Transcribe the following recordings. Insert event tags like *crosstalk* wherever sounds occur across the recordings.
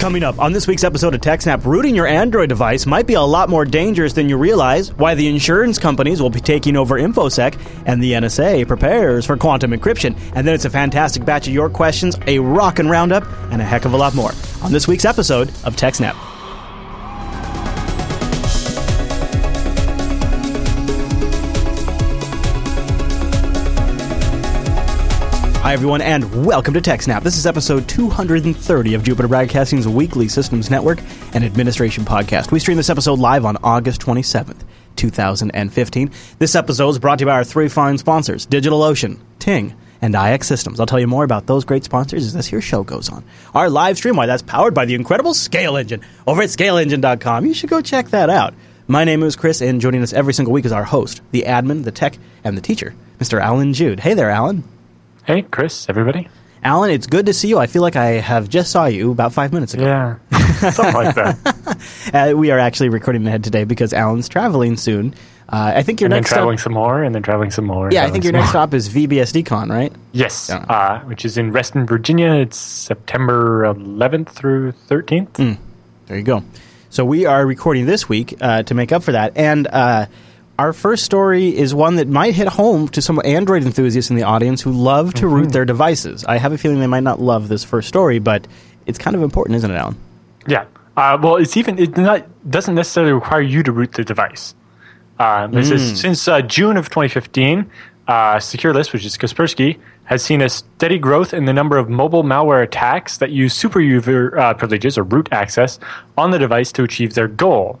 Coming up on this week's episode of TechSnap, rooting your Android device might be a lot more dangerous than you realize, why the insurance companies will be taking over InfoSec, and the NSA prepares for quantum encryption. And then it's a fantastic batch of your questions, a rockin' roundup, and a heck of a lot more on this week's episode of TechSnap. Hi, everyone, and welcome to TechSnap. This is episode 230 of Jupiter Broadcasting's weekly systems network and administration podcast. We stream this episode live on August 27th, 2015. This episode is brought to you by our three fine sponsors DigitalOcean, Ting, and IX Systems. I'll tell you more about those great sponsors as this here show goes on. Our live stream, why that's powered by the incredible Scale Engine over at scaleengine.com. You should go check that out. My name is Chris, and joining us every single week is our host, the admin, the tech, and the teacher, Mr. Allan Jude. Hey there, Alan. Hey, Chris, everybody. Allan, it's good to see you. I feel like I have just saw you about five minutes ago. Yeah, *laughs* something like that. Uh, we are actually recording ahead today because Allan's traveling soon. Uh, I think your and then next traveling stop, some more, and then traveling some more. yeah, I think your next more. stop is VBSDCon, right? Yes, uh, which is in Reston, Virginia. It's September 11th through 13th. Mm. There you go. So we are recording this week uh, to make up for that, and uh, our first story is one that might hit home to some Android enthusiasts in the audience who love to root their devices. I have a feeling they might not love this first story, but it's kind of important, isn't it, Allan? Yeah. Uh, well, it's even it not doesn't necessarily require you to root the device. Uh, this Mm. is since uh, June of 2015. Uh, SecureList, which is Kaspersky, has seen a steady growth in the number of mobile malware attacks that use super user uh, privileges or root access on the device to achieve their goal.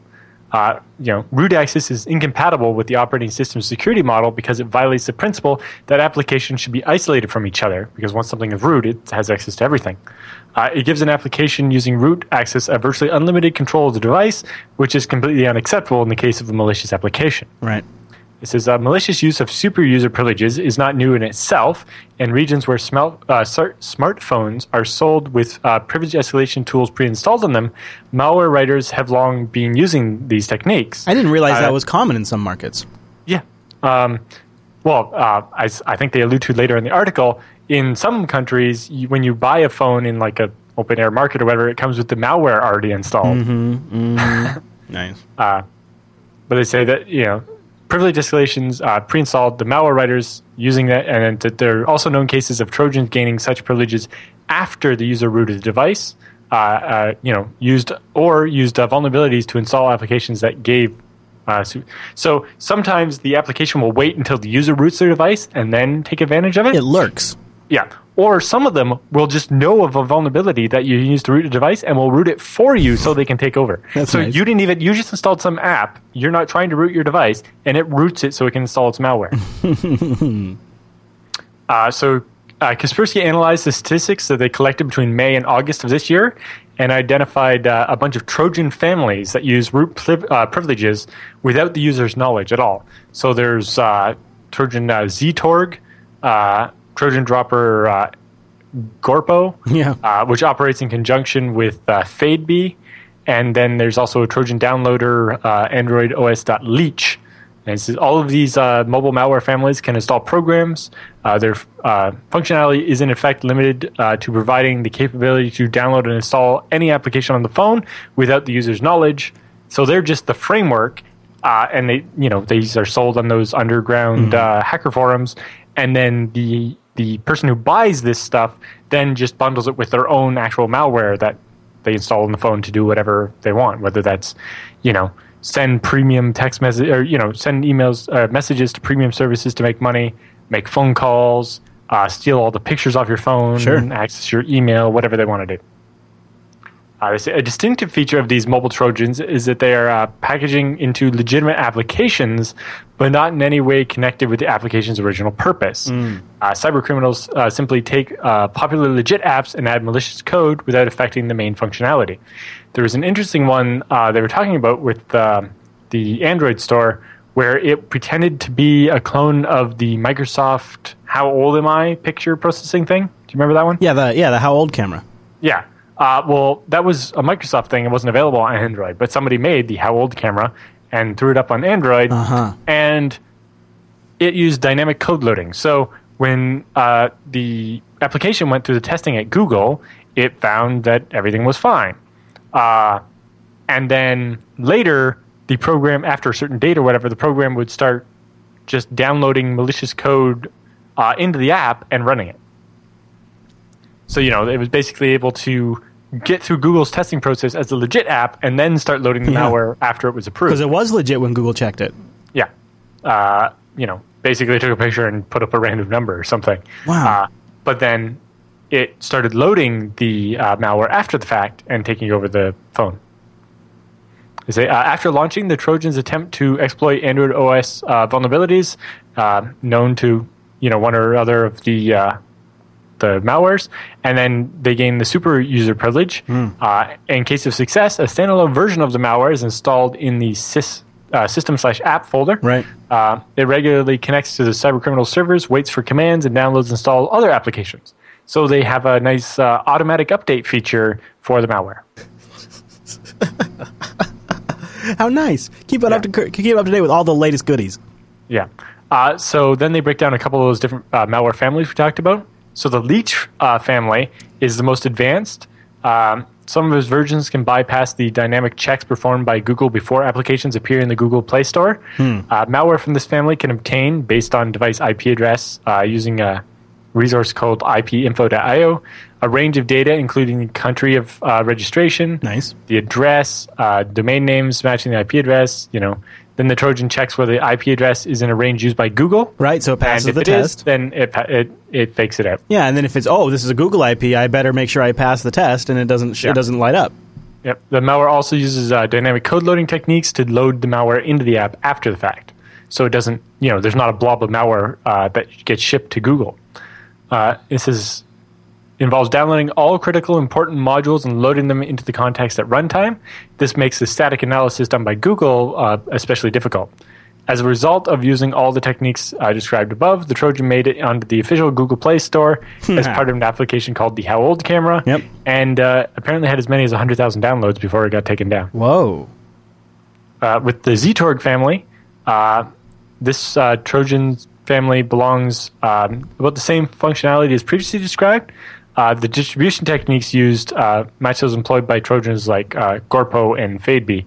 Uh, you know, root access is incompatible with the operating system's security model because it violates the principle that applications should be isolated from each other. Because once something is root, it has access to everything. Uh, it gives an application using root access a virtually unlimited control of the device, which is completely unacceptable in the case of a malicious application. Right. It says uh, malicious use of super user privileges is not new in itself. In regions where smel- uh, smartphones are sold with uh, privilege escalation tools pre-installed on them, malware writers have long been using these techniques. I didn't realize Uh, that was common in some markets. Yeah. Um, well, uh, I, I think they allude to later in the article. In some countries, you, when you buy a phone in like a open air market or whatever, it comes with the malware already installed. *laughs* Nice. but they say that you know privilege escalations uh, pre-installed the malware writers using that, and that there are also known cases of Trojans gaining such privileges after the user rooted the device. Uh, uh, you know, used or used uh, vulnerabilities to install applications that gave. Uh, so, so sometimes the application will wait until the user roots their device and then take advantage of it. It lurks. Yeah. Or some of them will just know of a vulnerability that you use to root a device and will root it for you so they can take over. That's so nice. you didn't even you just installed some app, you're not trying to root your device, and it roots it so it can install its malware. *laughs* uh, so uh, Kaspersky analyzed the statistics that they collected between May and August of this year and identified uh, a bunch of Trojan families that use root priv- uh, privileges without the user's knowledge at all. So there's uh, Trojan uh, Ztorg, uh, Trojan Dropper uh, Gorpo, Yeah. uh, which operates in conjunction with uh, FadeB. And then there's also a Trojan downloader, uh, Android OS.leech. And says all of these uh, mobile malware families can install programs. Uh, their uh, functionality is in effect limited uh, to providing the capability to download and install any application on the phone without the user's knowledge. So they're just the framework, uh, and they, you know, these are sold on those underground uh, hacker forums. And then the the person who buys this stuff then just bundles it with their own actual malware that they install on the phone to do whatever they want, whether that's, you know, send premium text message or you know send emails uh, messages to premium services to make money, make phone calls, uh, steal all the pictures off your phone, Sure. access your email, whatever they want to do. Uh, say a distinctive feature of these mobile Trojans is that they are uh, packaging into legitimate applications, but not in any way connected with the application's original purpose. Uh, cyber criminals uh, simply take uh, popular legit apps and add malicious code without affecting the main functionality. There was an interesting one uh, they were talking about with uh, the Android store where it pretended to be a clone of the Microsoft "How old am I?" picture processing thing. Do you remember that one? Yeah, the yeah the how old camera. Yeah. Uh, well, that was a Microsoft thing. It wasn't available on Android, but somebody made the How Old camera and threw it up on Android, Uh-huh. and it used dynamic code loading. So when uh, the application went through the testing at Google, it found that everything was fine. Uh, and then later, the program, after a certain date or whatever, the program would start just downloading malicious code uh, into the app and running it. So, you know, it was basically able to get through Google's testing process as a legit app and then start loading the Yeah. malware after it was approved. Because it was legit when Google checked it. Yeah. Uh, you know, basically took a picture and put up a random number or something. Wow. Uh, but then it started loading the uh, malware after the fact and taking over the phone. They say, uh, after launching, the Trojans attempt to exploit Android OS uh, vulnerabilities uh, known to you know one or other of the uh, the malwares, and then they gain the super user privilege. Uh, in case of success, a standalone version of the malware is installed in the sys, uh, system slash app folder. Right. Uh, it regularly connects to the cybercriminal servers, waits for commands, and downloads install other applications. So they have a nice uh, automatic update feature for the malware. *laughs* How nice. Keep it up to keep it up to date with all the latest goodies. Yeah. Uh, so then they break down a couple of those different uh, malware families we talked about. So the Leech uh, family is the most advanced. Um, some of its versions can bypass the dynamic checks performed by Google before applications appear in the Google Play Store. Uh, malware from this family can obtain, based on device IP address, uh, using a resource called ipinfo.io, a range of data, including the country of uh, registration, Nice. the address, uh, domain names matching the IP address. You know, then the Trojan checks whether the IP address is in a range used by Google. Right, so it passes and if the it is, test. then it, it it fakes it out. Yeah, and then if it's oh, this is a Google IP, I better make sure I pass the test, and it doesn't sh Yeah. it doesn't light up. Yep. The malware also uses uh, dynamic code loading techniques to load the malware into the app after the fact. So it doesn't, you know, there's not a blob of malware uh, that gets shipped to Google. Uh, this is involves downloading all critical important modules and loading them into the context at runtime. This makes the static analysis done by Google uh, especially difficult. As a result of using all the techniques I described above, the Trojan made it onto the official Google Play Store as part of an application called the How Old Camera, Yep. and uh, apparently had as many as 100,000 downloads before it got taken down Whoa. uh, with the Ztorg family, uh, this uh, Trojan family belongs um, about the same functionality as previously described. Uh, the distribution techniques used uh, match those employed by Trojans like uh, Gorpo and FadeB.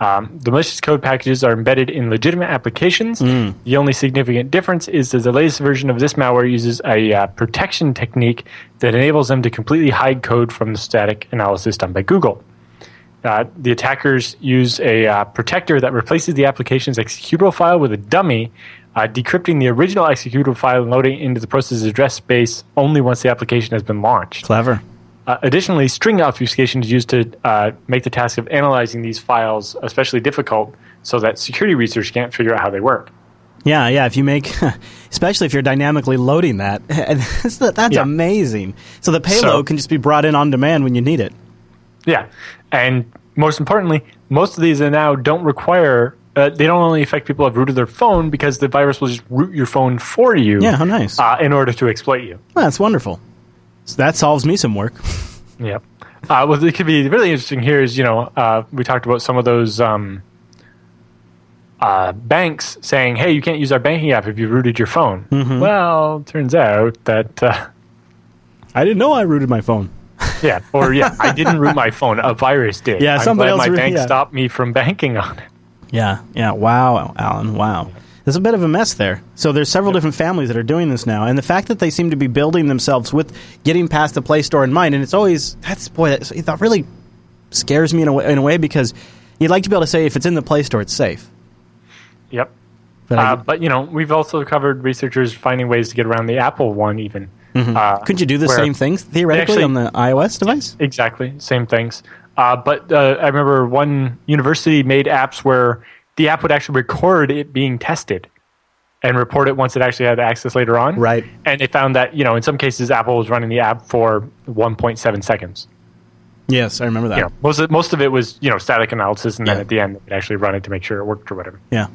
Um, the malicious code packages are embedded in legitimate applications. The only significant difference is that the latest version of this malware uses a uh, protection technique that enables them to completely hide code from the static analysis done by Google. Uh, the attackers use a uh, protector that replaces the application's executable file with a dummy, uh, decrypting the original executable file and loading into the process's address space only once the application has been launched. Clever. Uh, additionally, string obfuscation is used to uh, make the task of analyzing these files especially difficult so that security research can't figure out how they work. Yeah, yeah. If you make, *laughs* especially if you're dynamically loading that, *laughs* that's, that's Yeah. amazing. So the payload So- can just be brought in on demand when you need it. Yeah, and most importantly, most of these are now don't require. Uh, they don't only affect people who have rooted their phone because the virus will just root your phone for you. Yeah, how nice. Uh, in order to exploit you. Well, that's wonderful. So that solves me some work. *laughs* Yep. Uh, what could be really interesting here is, you know, uh, we talked about some of those um, uh, banks saying, "Hey, you can't use our banking app if you rooted your phone." Well, turns out that uh, I didn't know I rooted my phone. yeah, or yeah, I didn't root my phone. A virus did. *laughs* Yeah, I'm somebody else my root- bank yeah. stopped me from banking on it. Yeah, yeah. Wow, Allan. Wow. There's a bit of a mess there. So there's several different families that are doing this now, and the fact that they seem to be building themselves with getting past the Play Store in mind, and it's always that's boy that, that really scares me in a way, in a way because you'd like to be able to say if it's in the Play Store, it's safe. Yep. But Uh, but you know, we've also covered researchers finding ways to get around the Apple one, even. Uh, couldn't you do the same things theoretically Actually- on the iOS device? Exactly, same things. Uh, but uh, I remember one university made apps where the app would actually record it being tested and report it once it actually had access later on. Right. And they found that you know in some cases Apple was running the app for 1.7 seconds. Yes, I remember that. You know, most of, most of it was you know static analysis, and then at the end it actually run it to make sure it worked or whatever. Yeah,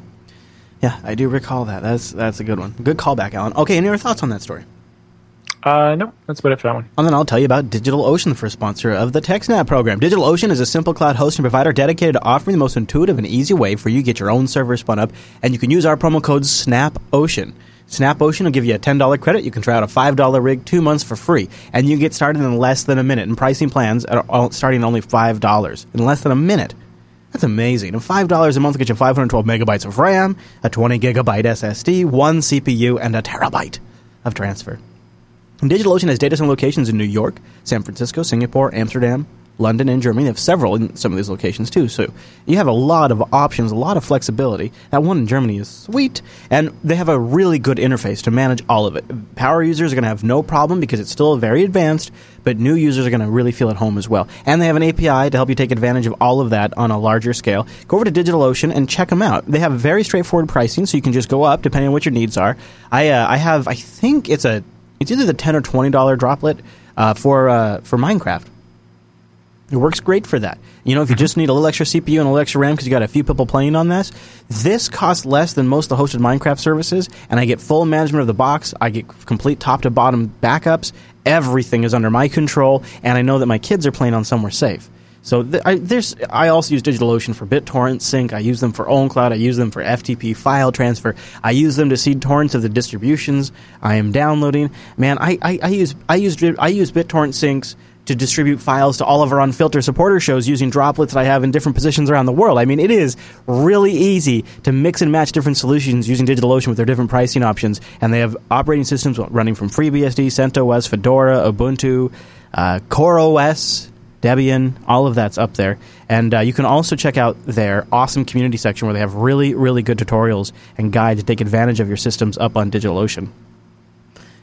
yeah, I do recall that. That's that's a good one. Good callback, Allan. Okay, any other thoughts on that story? Uh, no, that's about it for that one. And then I'll tell you about DigitalOcean, first sponsor of the TechSnap program. DigitalOcean is a simple cloud hosting provider dedicated to offering the most intuitive and easy way for you to get your own server spun up, and you can use our promo code SNAPOcean. Snap Ocean will give you a $10 credit. You can try out a $5 rig two months for free. And you get started in less than a minute. And pricing plans are starting only $5 in less than a minute. That's amazing. And $5 a month gets you 512 megabytes of RAM, a 20 gigabyte SSD, one CPU, and a terabyte of transfer. DigitalOcean has data center locations in New York, San Francisco, Singapore, Amsterdam, London and Germany. They have several in some of these locations too. So you have a lot of options, a lot of flexibility. That one in Germany is sweet, and they have a really good interface to manage all of it. Power users are going to have no problem because it's still very advanced, but new users are going to really feel at home as well. And they have an API to help you take advantage of all of that on a larger scale. Go over to DigitalOcean and check them out. They have very straightforward pricing, so you can just go up depending on what your needs are. I uh, I have I think it's a it's either the ten or twenty dollar droplet uh, for uh, for Minecraft. It works great for that. You know, if you just need a little extra CPU and a little extra RAM because you got a few people playing on this, this costs less than most of the hosted Minecraft services, and I get full management of the box. I get complete top to bottom backups. Everything is under my control, and I know that my kids are playing on somewhere safe. So th- I, there's, I also use DigitalOcean for BitTorrent sync. I use them for OwnCloud. I use them for FTP file transfer. I use them to seed torrents of the distributions I am downloading. Man, I, I, I use I use I use BitTorrent syncs to distribute files to all of our unfiltered supporter shows using droplets that I have in different positions around the world. I mean, it is really easy to mix and match different solutions using DigitalOcean with their different pricing options, and they have operating systems running from FreeBSD, CentOS, Fedora, Ubuntu, uh, CoreOS, Debian, all of that's up there. And uh, you can also check out their awesome community section where they have really, really good tutorials and guides to take advantage of your systems up on DigitalOcean.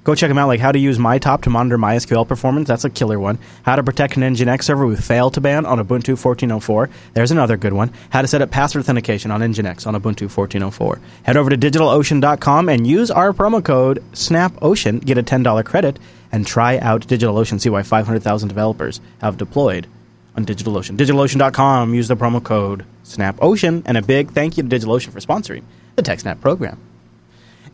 Go check them out, like how to use MyTop to monitor MySQL performance. That's a killer one. How to protect an Nginx server with fail2ban on Ubuntu 14.04. There's another good one. How to set up password authentication on Nginx on Ubuntu 14.04. Head over to DigitalOcean.com and use our promo code SNAPOcean. Get a $10 credit and try out DigitalOcean. See why 500,000 developers have deployed on DigitalOcean. DigitalOcean.com. Use the promo code SNAPOcean. And a big thank you to DigitalOcean for sponsoring the TechSnap program.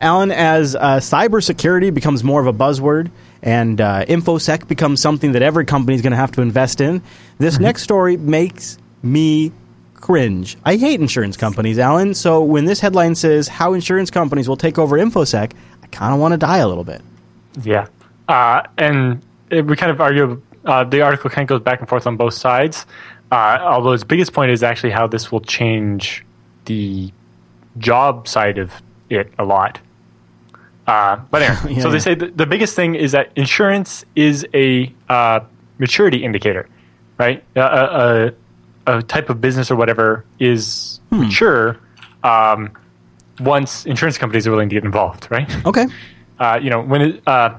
Allan, as uh, cybersecurity becomes more of a buzzword and uh, infosec becomes something that every company is going to have to invest in, this mm-hmm. next story makes me cringe. I hate insurance companies, Allan. So when this headline says how insurance companies will take over infosec, I kind of want to die a little bit. Yeah, uh, and it, we kind of argue. Uh, the article kind of goes back and forth on both sides. Uh, although its biggest point is actually how this will change the job side of it a lot. Uh, but anyway, *laughs* yeah, so they say the biggest thing is that insurance is a uh, maturity indicator, right? a, a, type of business or whatever is hmm. mature um, once insurance companies are willing to get involved, right? Okay. *laughs* Uh, you know when it, uh,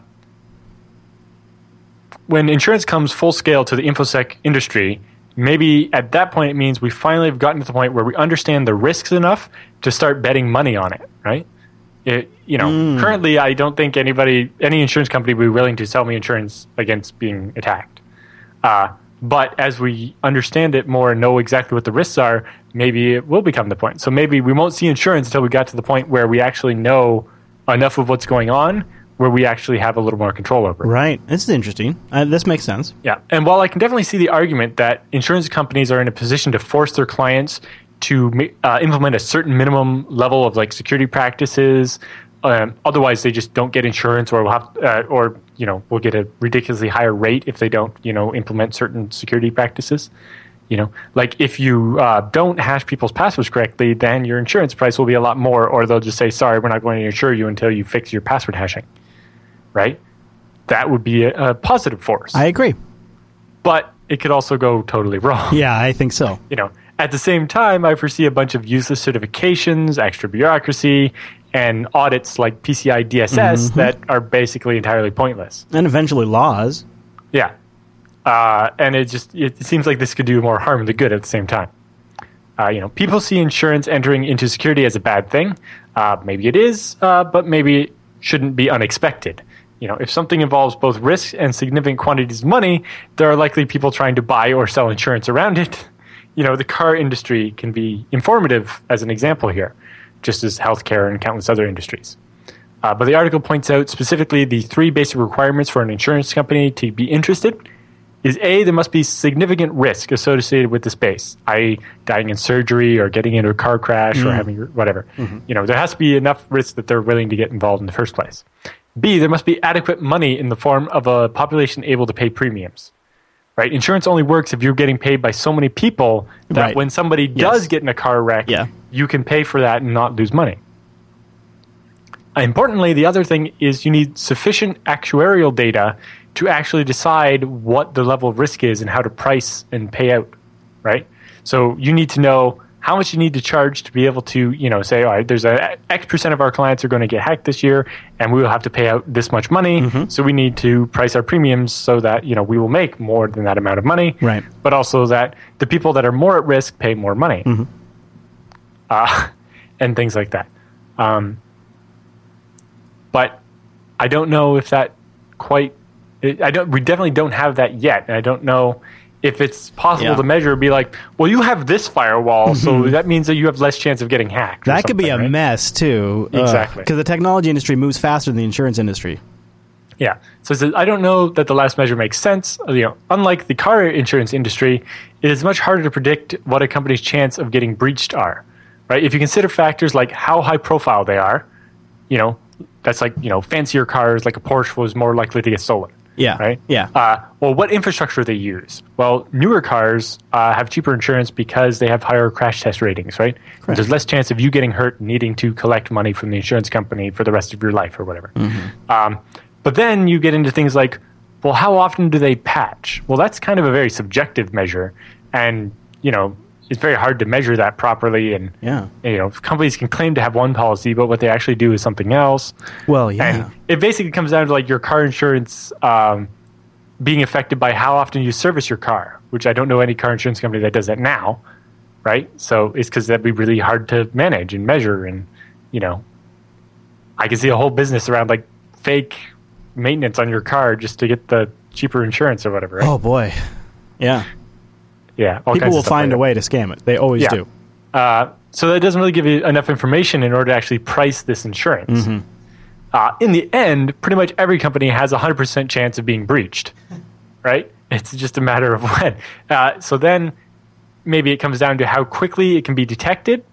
when insurance comes full scale to the infosec industry, maybe at that point it means we finally have gotten to the point where we understand the risks enough to start betting money on it, right? It, you know, mm. currently I don't think anybody, any insurance company would be willing to sell me insurance against being attacked. Uh, but as we understand it more and know exactly what the risks are, maybe it will become the point. So maybe we won't see insurance until we got to the point where we actually know enough of what's going on where we actually have a little more control over it. Right. This is interesting. Uh, this makes sense. Yeah. And while I can definitely see the argument that insurance companies are in a position to force their clients to uh, implement a certain minimum level of like security practices. Um, otherwise, they just don't get insurance, or will have, uh, or you know, will get a ridiculously higher rate if they don't, you know, implement certain security practices. You know, like if you uh, don't hash people's passwords correctly, then your insurance price will be a lot more, or they'll just say, "Sorry, we're not going to insure you until you fix your password hashing." Right? That would be a, a positive force. I agree, but it could also go totally wrong. *laughs* Yeah, I think so. You know, at the same time, I foresee a bunch of useless certifications, extra bureaucracy, and audits like PCI DSS mm-hmm. that are basically entirely pointless. And eventually laws. Yeah. Uh, and it just it seems like this could do more harm than good at the same time. Uh, you know, people see insurance entering into security as a bad thing. Uh, maybe it is, uh, but maybe it shouldn't be unexpected. You know, if something involves both risk and significant quantities of money, there are likely people trying to buy or sell insurance around it you know, the car industry can be informative as an example here, just as healthcare and countless other industries. Uh, but the article points out specifically the three basic requirements for an insurance company to be interested is A, there must be significant risk associated with the space, i.e., dying in surgery or getting into a car crash or having whatever. You know, there has to be enough risk that they're willing to get involved in the first place. B, there must be adequate money in the form of a population able to pay premiums. Right? Insurance only works if you're getting paid by so many people that Right. when somebody does get in a car wreck, Yeah. you can pay for that and not lose money. Importantly, the other thing is you need sufficient actuarial data to actually decide what the level of risk is and how to price and pay out, right? So you need to know how much you need to charge to be able to, you know, say, all right, there's a X percent of our clients are going to get hacked this year, and we will have to pay out this much money. So we need to price our premiums so that you know we will make more than that amount of money, Right. But also that the people that are more at risk pay more money, uh, *laughs* and things like that. Um, but I don't know if that quite. I don't. We definitely don't have that yet, and I don't know if it's possible Yeah. to measure. Be like, well, you have this firewall, so *laughs* that means that you have less chance of getting hacked. That could be a right? mess too. Exactly. Because the technology industry moves faster than the insurance industry. Yeah. So it says, I don't know that the last measure makes sense. Uh, you know, unlike the car insurance industry, it is much harder to predict what a company's chance of getting breached are. Right? If you consider factors like how high profile they are, you know, that's like you know fancier cars like a Porsche was more likely to get stolen. Yeah. Right. Yeah. Uh, well, what infrastructure they use? Well, newer cars uh, have cheaper insurance because they have higher crash test ratings, right? There's less chance of you getting hurt, needing to collect money from the insurance company for the rest of your life or whatever. Um, but then you get into things like, well, how often do they patch? Well, that's kind of a very subjective measure, and you know, it's very hard to measure that properly. And Yeah. you know, companies can claim to have one policy, but what they actually do is something else. Well, yeah. And it basically comes down to like your car insurance um, being affected by how often you service your car, which I don't know any car insurance company that does that now, right? So it's because that'd be really hard to manage and measure, and you know, I can see a whole business around like fake maintenance on your car just to get the cheaper insurance or whatever. Right? oh boy. Yeah. Yeah, People will find like a way to scam it. They always Yeah. do. Uh, so that doesn't really give you enough information in order to actually price this insurance. Uh, in the end, pretty much every company has a 100% chance of being breached, *laughs* right? It's just a matter of *laughs* when. Uh, so then maybe it comes down to how quickly it can be detected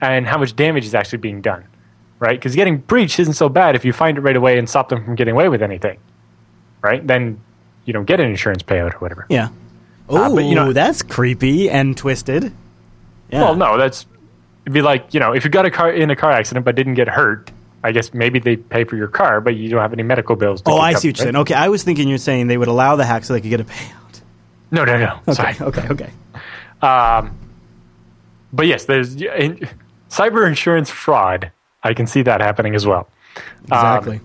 and how much damage is actually being done, right? Because getting breached isn't so bad if you find it right away and stop them from getting away with anything, right? Then you don't get an insurance payout or whatever. Yeah. Oh, but, you know- that's creepy and twisted. Yeah. Well, no, that's it'd be like you know if you got a car in a car accident but didn't get hurt, I guess maybe they pay for your car, but you don't have any medical bills. To Oh, I see what you're saying. Okay, I was thinking you're saying they would allow the hack so they could get a payout. No, no, no. Okay, Sorry. okay, okay. Um, but yes, there's in, cyber insurance fraud. I can see that happening as well. Um, exactly.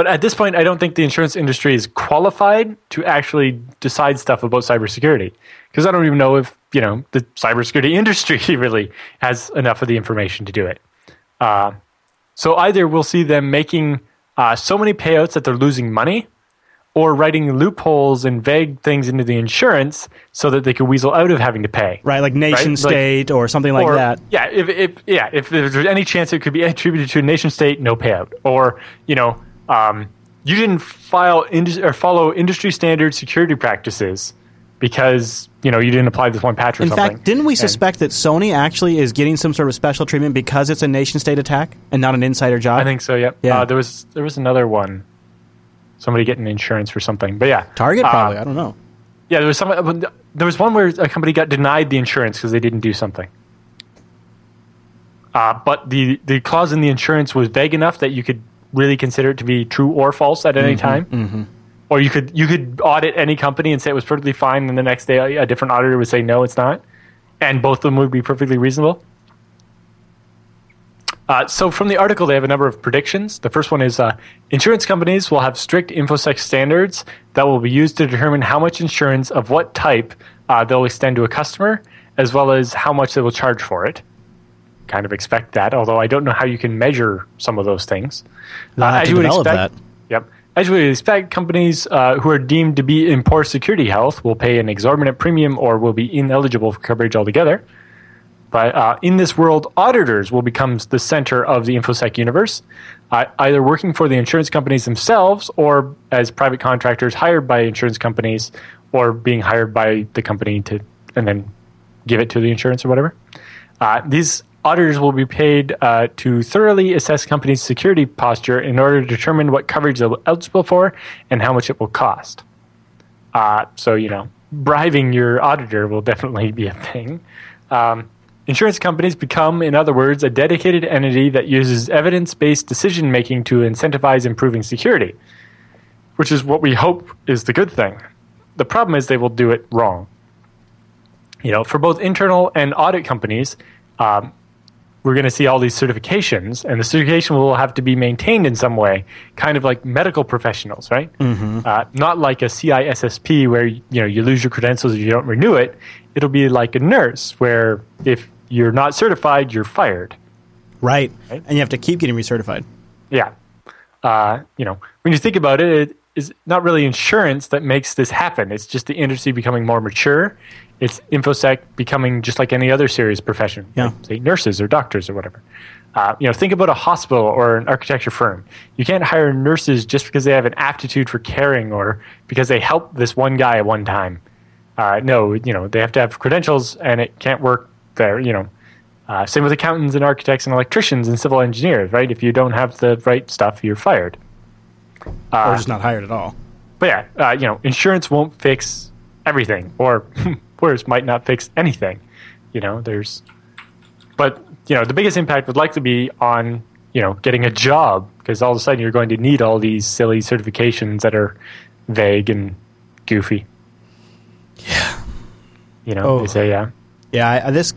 But at this point, I don't think the insurance industry is qualified to actually decide stuff about cybersecurity because I don't even know if you know the cybersecurity *laughs* industry really has enough of the information to do it. Uh, so either we'll see them making uh, so many payouts that they're losing money, or writing loopholes and vague things into the insurance so that they can weasel out of having to pay. right, like nation Like- state or something like or, that. Yeah, if, if yeah, if there's any chance it could be attributed to a nation state, no payout. Or you know, um, you didn't file indus- or follow industry standard security practices because you know you didn't apply this one patch or In something. fact, didn't we And- suspect that Sony actually is getting some sort of special treatment because it's a nation state attack and not an insider job? I think so. Yeah. Yeah. Uh, there was there was another one. Somebody getting insurance for something, but yeah, Target Uh, probably. I don't know. Yeah, there was some. There was one where a company got denied the insurance because they didn't do something. Uh, but the the clause in the insurance was vague enough that you could really consider it to be true or false at any time. Or you could you could audit any company and say it was perfectly fine, and the next day a, a different auditor would say no, it's not, and both of them would be perfectly reasonable. Uh, so from the article, they have a number of predictions. The first one is uh, insurance companies will have strict InfoSec standards that will be used to determine how much insurance of what type uh, they'll extend to a customer, as well as how much they will charge for it. Kind of expect that, although I don't know how you can measure some of those things. They'll as to you would expect, that. Yep. As you would expect, companies uh, who are deemed to be in poor security health will pay an exorbitant premium or will be ineligible for coverage altogether. But uh, in this world, auditors will become the center of the InfoSec universe, uh, either working for the insurance companies themselves or as private contractors hired by insurance companies or being hired by the company to and then give it to the insurance or whatever. Uh, these auditors will be paid uh, to thoroughly assess company's security posture in order to determine what coverage they're eligible for and how much it will cost. Uh, so, you know, bribing your auditor will definitely be a thing. Um, insurance companies become, in other words, a dedicated entity that uses evidence based decision making to incentivize improving security, which is what we hope is the good thing. The problem is they will do it wrong. You know, for both internal and audit companies, um, we're going to see all these certifications, and the certification will have to be maintained in some way, kind of like medical professionals, right? Mm-hmm. Uh, not like a CISSP where you know you lose your credentials if you don't renew it. It'll be like a nurse where if you're not certified, you're fired. Right, right? and you have to keep getting recertified. Yeah, uh, you know when you think about it, it is not really insurance that makes this happen. It's just the industry becoming more mature it's infosec becoming just like any other serious profession, yeah. like, say nurses or doctors or whatever. Uh, you know, think about a hospital or an architecture firm. You can't hire nurses just because they have an aptitude for caring or because they helped this one guy at one time. Uh, no, you know, they have to have credentials, and it can't work there. You know, uh, same with accountants and architects and electricians and civil engineers, right? If you don't have the right stuff, you're fired, or just not hired at all. But yeah, uh, you know, insurance won't fix everything, or *laughs* worse, might not fix anything. You know, there's, but you know, the biggest impact would likely be on you know getting a job because all of a sudden you're going to need all these silly certifications that are vague and goofy. Yeah, you know, oh. they say yeah. Yeah, I, this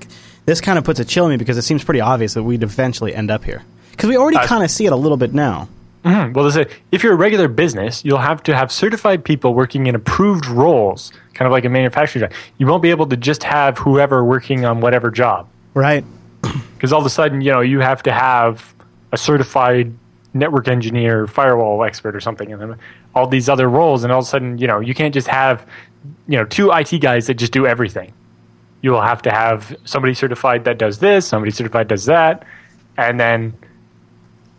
this kind of puts a chill in me because it seems pretty obvious that we'd eventually end up here because we already uh, kind of see it a little bit now. Mm-hmm. Well, a, if you're a regular business, you'll have to have certified people working in approved roles, kind of like a manufacturing job. You won't be able to just have whoever working on whatever job. Right. *clears throat* Because all of a sudden, you know, you have to have a certified network engineer, firewall expert, or something, and all these other roles. And all of a sudden, you know, you can't just have, you know, two IT guys that just do everything. You will have to have somebody certified that does this, somebody certified does that, and then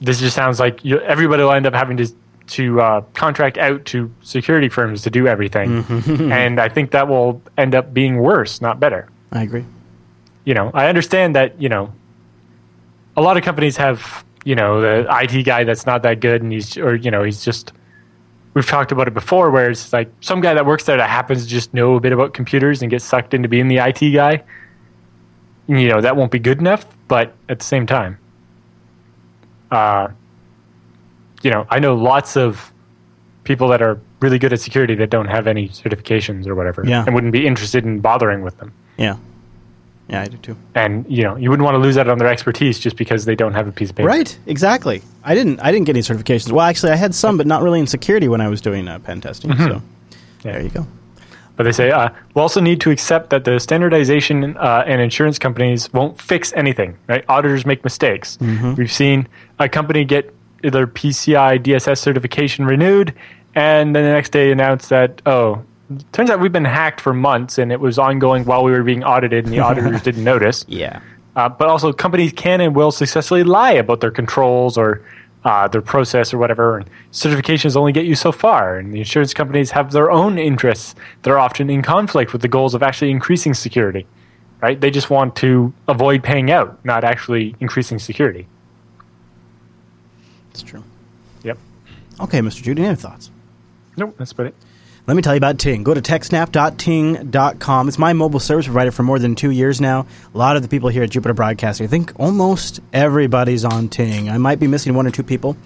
this just sounds like you, everybody will end up having to to uh, contract out to security firms to do everything, mm-hmm. *laughs* and I think that will end up being worse, not better. I agree. You know, I understand that you know a lot of companies have you know the IT guy that's not that good, and he's or you know he's just we've talked about it before, where it's like some guy that works there that happens to just know a bit about computers and gets sucked into being the IT guy. You know that won't be good enough, but at the same time, uh, you know, I know lots of people that are really good at security that don't have any certifications or whatever, yeah. and wouldn't be interested in bothering with them. Yeah, yeah, I do too. And you know, you wouldn't want to lose out on their expertise just because they don't have a piece of paper. Right? Exactly. I didn't. I didn't get any certifications. Well, actually, I had some, but not really in security when I was doing uh, pen testing. Mm-hmm. So yeah. there you go. But they say uh, we also need to accept that the standardization uh, and insurance companies won't fix anything. Right? Auditors make mistakes. Mm-hmm. We've seen a company get their PCI DSS certification renewed, and then the next day announce that oh, turns out we've been hacked for months, and it was ongoing while we were being audited, and the *laughs* auditors didn't notice. Yeah. Uh, but also, companies can and will successfully lie about their controls or uh, their process or whatever. And certifications only get you so far, and the insurance companies have their own interests that are often in conflict with the goals of actually increasing security. Right? They just want to avoid paying out, not actually increasing security. That's true. Yep. Okay, Mr. Judy, any thoughts? Nope, that's about it. Let me tell you about Ting. Go to techsnap.ting.com. It's my mobile service provider for more than two years now. A lot of the people here at Jupiter Broadcasting, I think almost everybody's on Ting. I might be missing one or two people.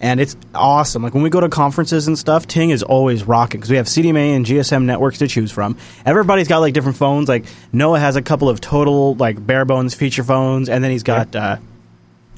And it's awesome. Like when we go to conferences and stuff, Ting is always rocking because we have CDMA and GSM networks to choose from. Everybody's got like different phones. Like Noah has a couple of total like bare bones feature phones, and then he's got uh,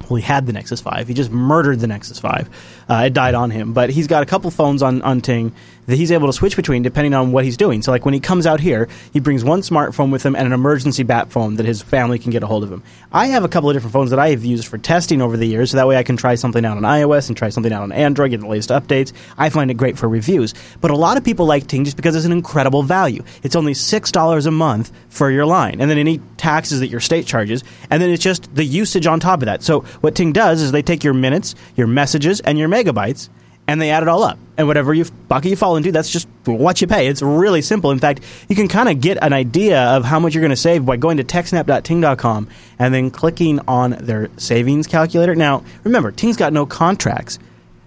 well, he had the Nexus 5. He just murdered the Nexus 5. Uh, it died on him. But he's got a couple phones on, on Ting that he's able to switch between depending on what he's doing. So, like when he comes out here, he brings one smartphone with him and an emergency bat phone that his family can get a hold of him. I have a couple of different phones that I have used for testing over the years, so that way I can try something out on iOS and try something out on Android, get the latest updates. I find it great for reviews. But a lot of people like Ting just because it's an incredible value. It's only $6 a month for your line, and then any taxes that your state charges, and then it's just the usage on top of that. So, what Ting does is they take your minutes, your messages, and your megabytes and they add it all up. And whatever you bucket you fall into, that's just what you pay. It's really simple. In fact, you can kind of get an idea of how much you're going to save by going to techsnap.ting.com and then clicking on their savings calculator. Now, remember, Ting's got no contracts,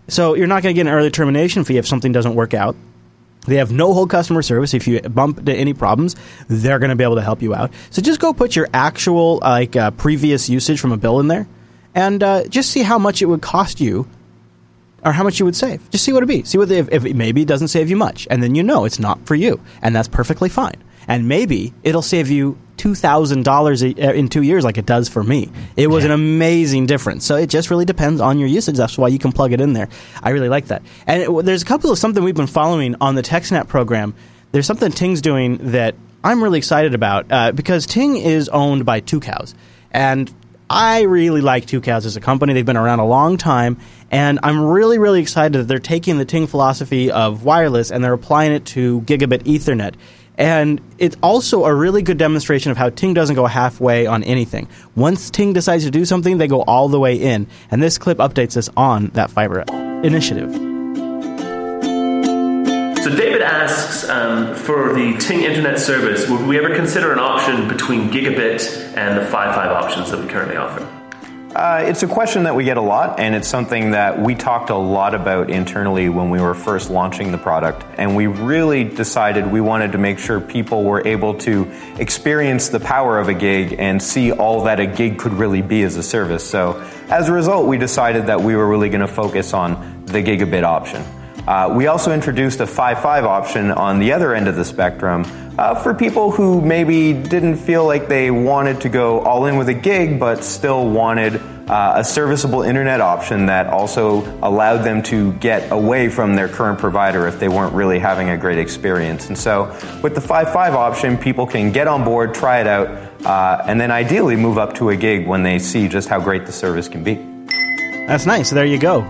so you're not going to get an early termination fee if something doesn't work out. They have no whole customer service. If you bump into any problems, they're going to be able to help you out. So just go put your actual like uh, previous usage from a bill in there, and uh, just see how much it would cost you or how much you would save. Just see what it be. See what the, if, if it maybe it doesn't save you much, and then you know it's not for you, and that's perfectly fine. And maybe it'll save you two thousand dollars in two years, like it does for me. It was Yeah. an amazing difference. So it just really depends on your usage. That's why you can plug it in there. I really like that. And it, there's a couple of something we've been following on the TechSnap program. There's something Ting's doing that I'm really excited about uh, because Ting is owned by Tucows, and I really like Tucows as a company. They've been around a long time, and I'm really, really excited that they're taking the Ting philosophy of wireless and they're applying it to gigabit Ethernet. And it's also a really good demonstration of how Ting doesn't go halfway on anything. Once Ting decides to do something, they go all the way in. And this clip updates us on that fiber initiative. So David asks um, for the Ting Internet service. Would we ever consider an option between gigabit and the 5.5 options that we currently offer? Uh, it's a question that we get a lot, and it's something that we talked a lot about internally when we were first launching the product. And we really decided we wanted to make sure people were able to experience the power of a gig and see all that a gig could really be as a service. So, as a result, we decided that we were really going to focus on the gigabit option. Uh, we also introduced a 5 5 option on the other end of the spectrum uh, for people who maybe didn't feel like they wanted to go all in with a gig but still wanted uh, a serviceable internet option that also allowed them to get away from their current provider if they weren't really having a great experience. And so with the 5 5 option, people can get on board, try it out, uh, and then ideally move up to a gig when they see just how great the service can be. That's nice. There you go.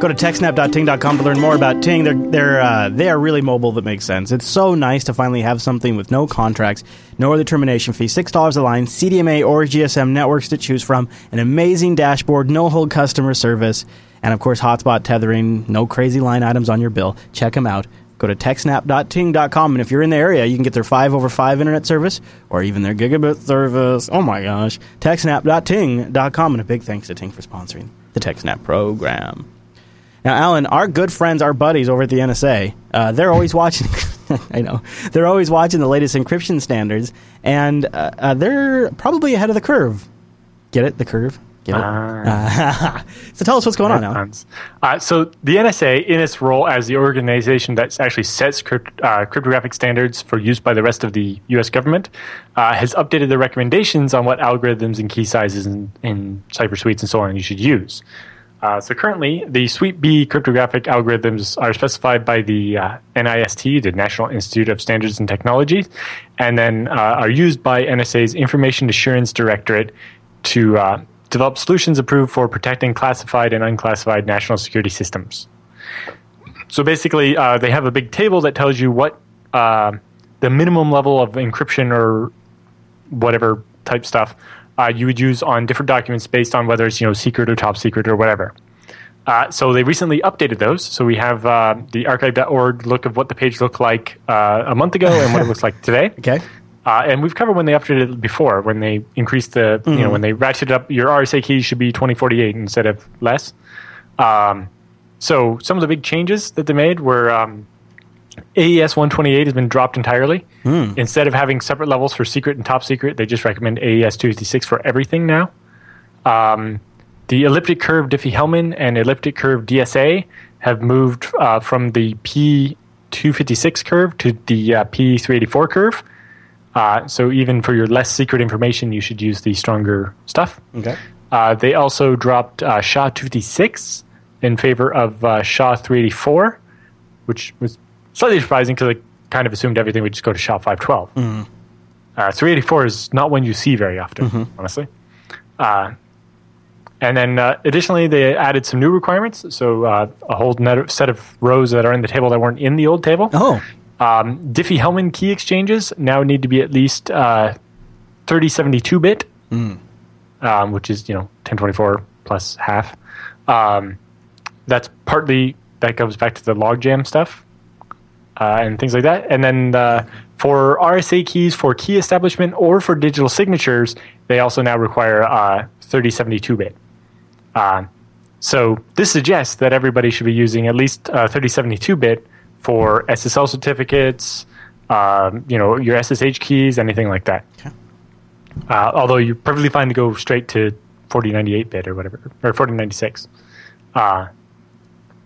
Go to techsnap.ting.com to learn more about Ting. They're they're uh, they are really mobile. That makes sense. It's so nice to finally have something with no contracts, no early termination fee, six dollars a line, CDMA or GSM networks to choose from, an amazing dashboard, no hold customer service, and of course hotspot tethering. No crazy line items on your bill. Check them out. Go to techsnap.ting.com, and if you're in the area, you can get their five over five internet service or even their gigabit service. Oh my gosh! Techsnap.ting.com, and a big thanks to Ting for sponsoring the TechSnap program. Now, Allan, our good friends, our buddies over at the NSA, uh, they're always *laughs* watching. I know they're always watching the latest encryption standards, and uh, uh, they're probably ahead of the curve. Get it? The curve. Get it? Ah. *laughs* so tell us what's going on now. Uh, so the NSA, in its role as the organization that actually sets crypt, uh, cryptographic standards for use by the rest of the U.S. government, uh, has updated the recommendations on what algorithms and key sizes and, and cipher suites and so on you should use. Uh, so currently, the Suite B cryptographic algorithms are specified by the uh, NIST, the National Institute of Standards and Technology, and then uh, are used by NSA's Information Assurance Directorate to uh, develop solutions approved for protecting classified and unclassified national security systems. So basically, uh, they have a big table that tells you what uh, the minimum level of encryption or whatever type stuff uh, you would use on different documents based on whether it's you know secret or top secret or whatever. Uh, so they recently updated those. So we have uh, the archive.org look of what the page looked like uh, a month ago and what it looks like *laughs* today. Okay. Uh, and we've covered when they updated it before, when they increased the, you know, when they ratcheted up your RSA key should be 2048 instead of less. Um, so some of the big changes that they made were um, AES 128 has been dropped entirely. Instead of having separate levels for secret and top secret, they just recommend AES 256 for everything now. Um, the elliptic curve Diffie-Hellman and elliptic curve DSA have moved uh, from the P256 curve to the uh, P384 curve. Uh, so even for your less secret information, you should use the stronger stuff. Okay. Uh, they also dropped uh, SHA 256 in favor of uh, SHA 384, which was slightly surprising because I kind of assumed everything would just go to SHA 512. Uh, 384 is not one you see very often, honestly. Uh, and then uh, additionally, they added some new requirements. So uh, a whole net set of rows that are in the table that weren't in the old table. Oh, Um, Diffie-Hellman key exchanges now need to be at least uh, 3072 bit, um, which is you know 1024 plus half. Um, that's partly that goes back to the logjam stuff uh, and things like that. And then uh, for RSA keys for key establishment or for digital signatures, they also now require uh, 3072 bit. Uh, so this suggests that everybody should be using at least uh, 3072 bit for SSL certificates, um, you know, your SSH keys, anything like that. Okay. Uh, although you're perfectly fine to go straight to 4098 bit or whatever, or 4096. Uh,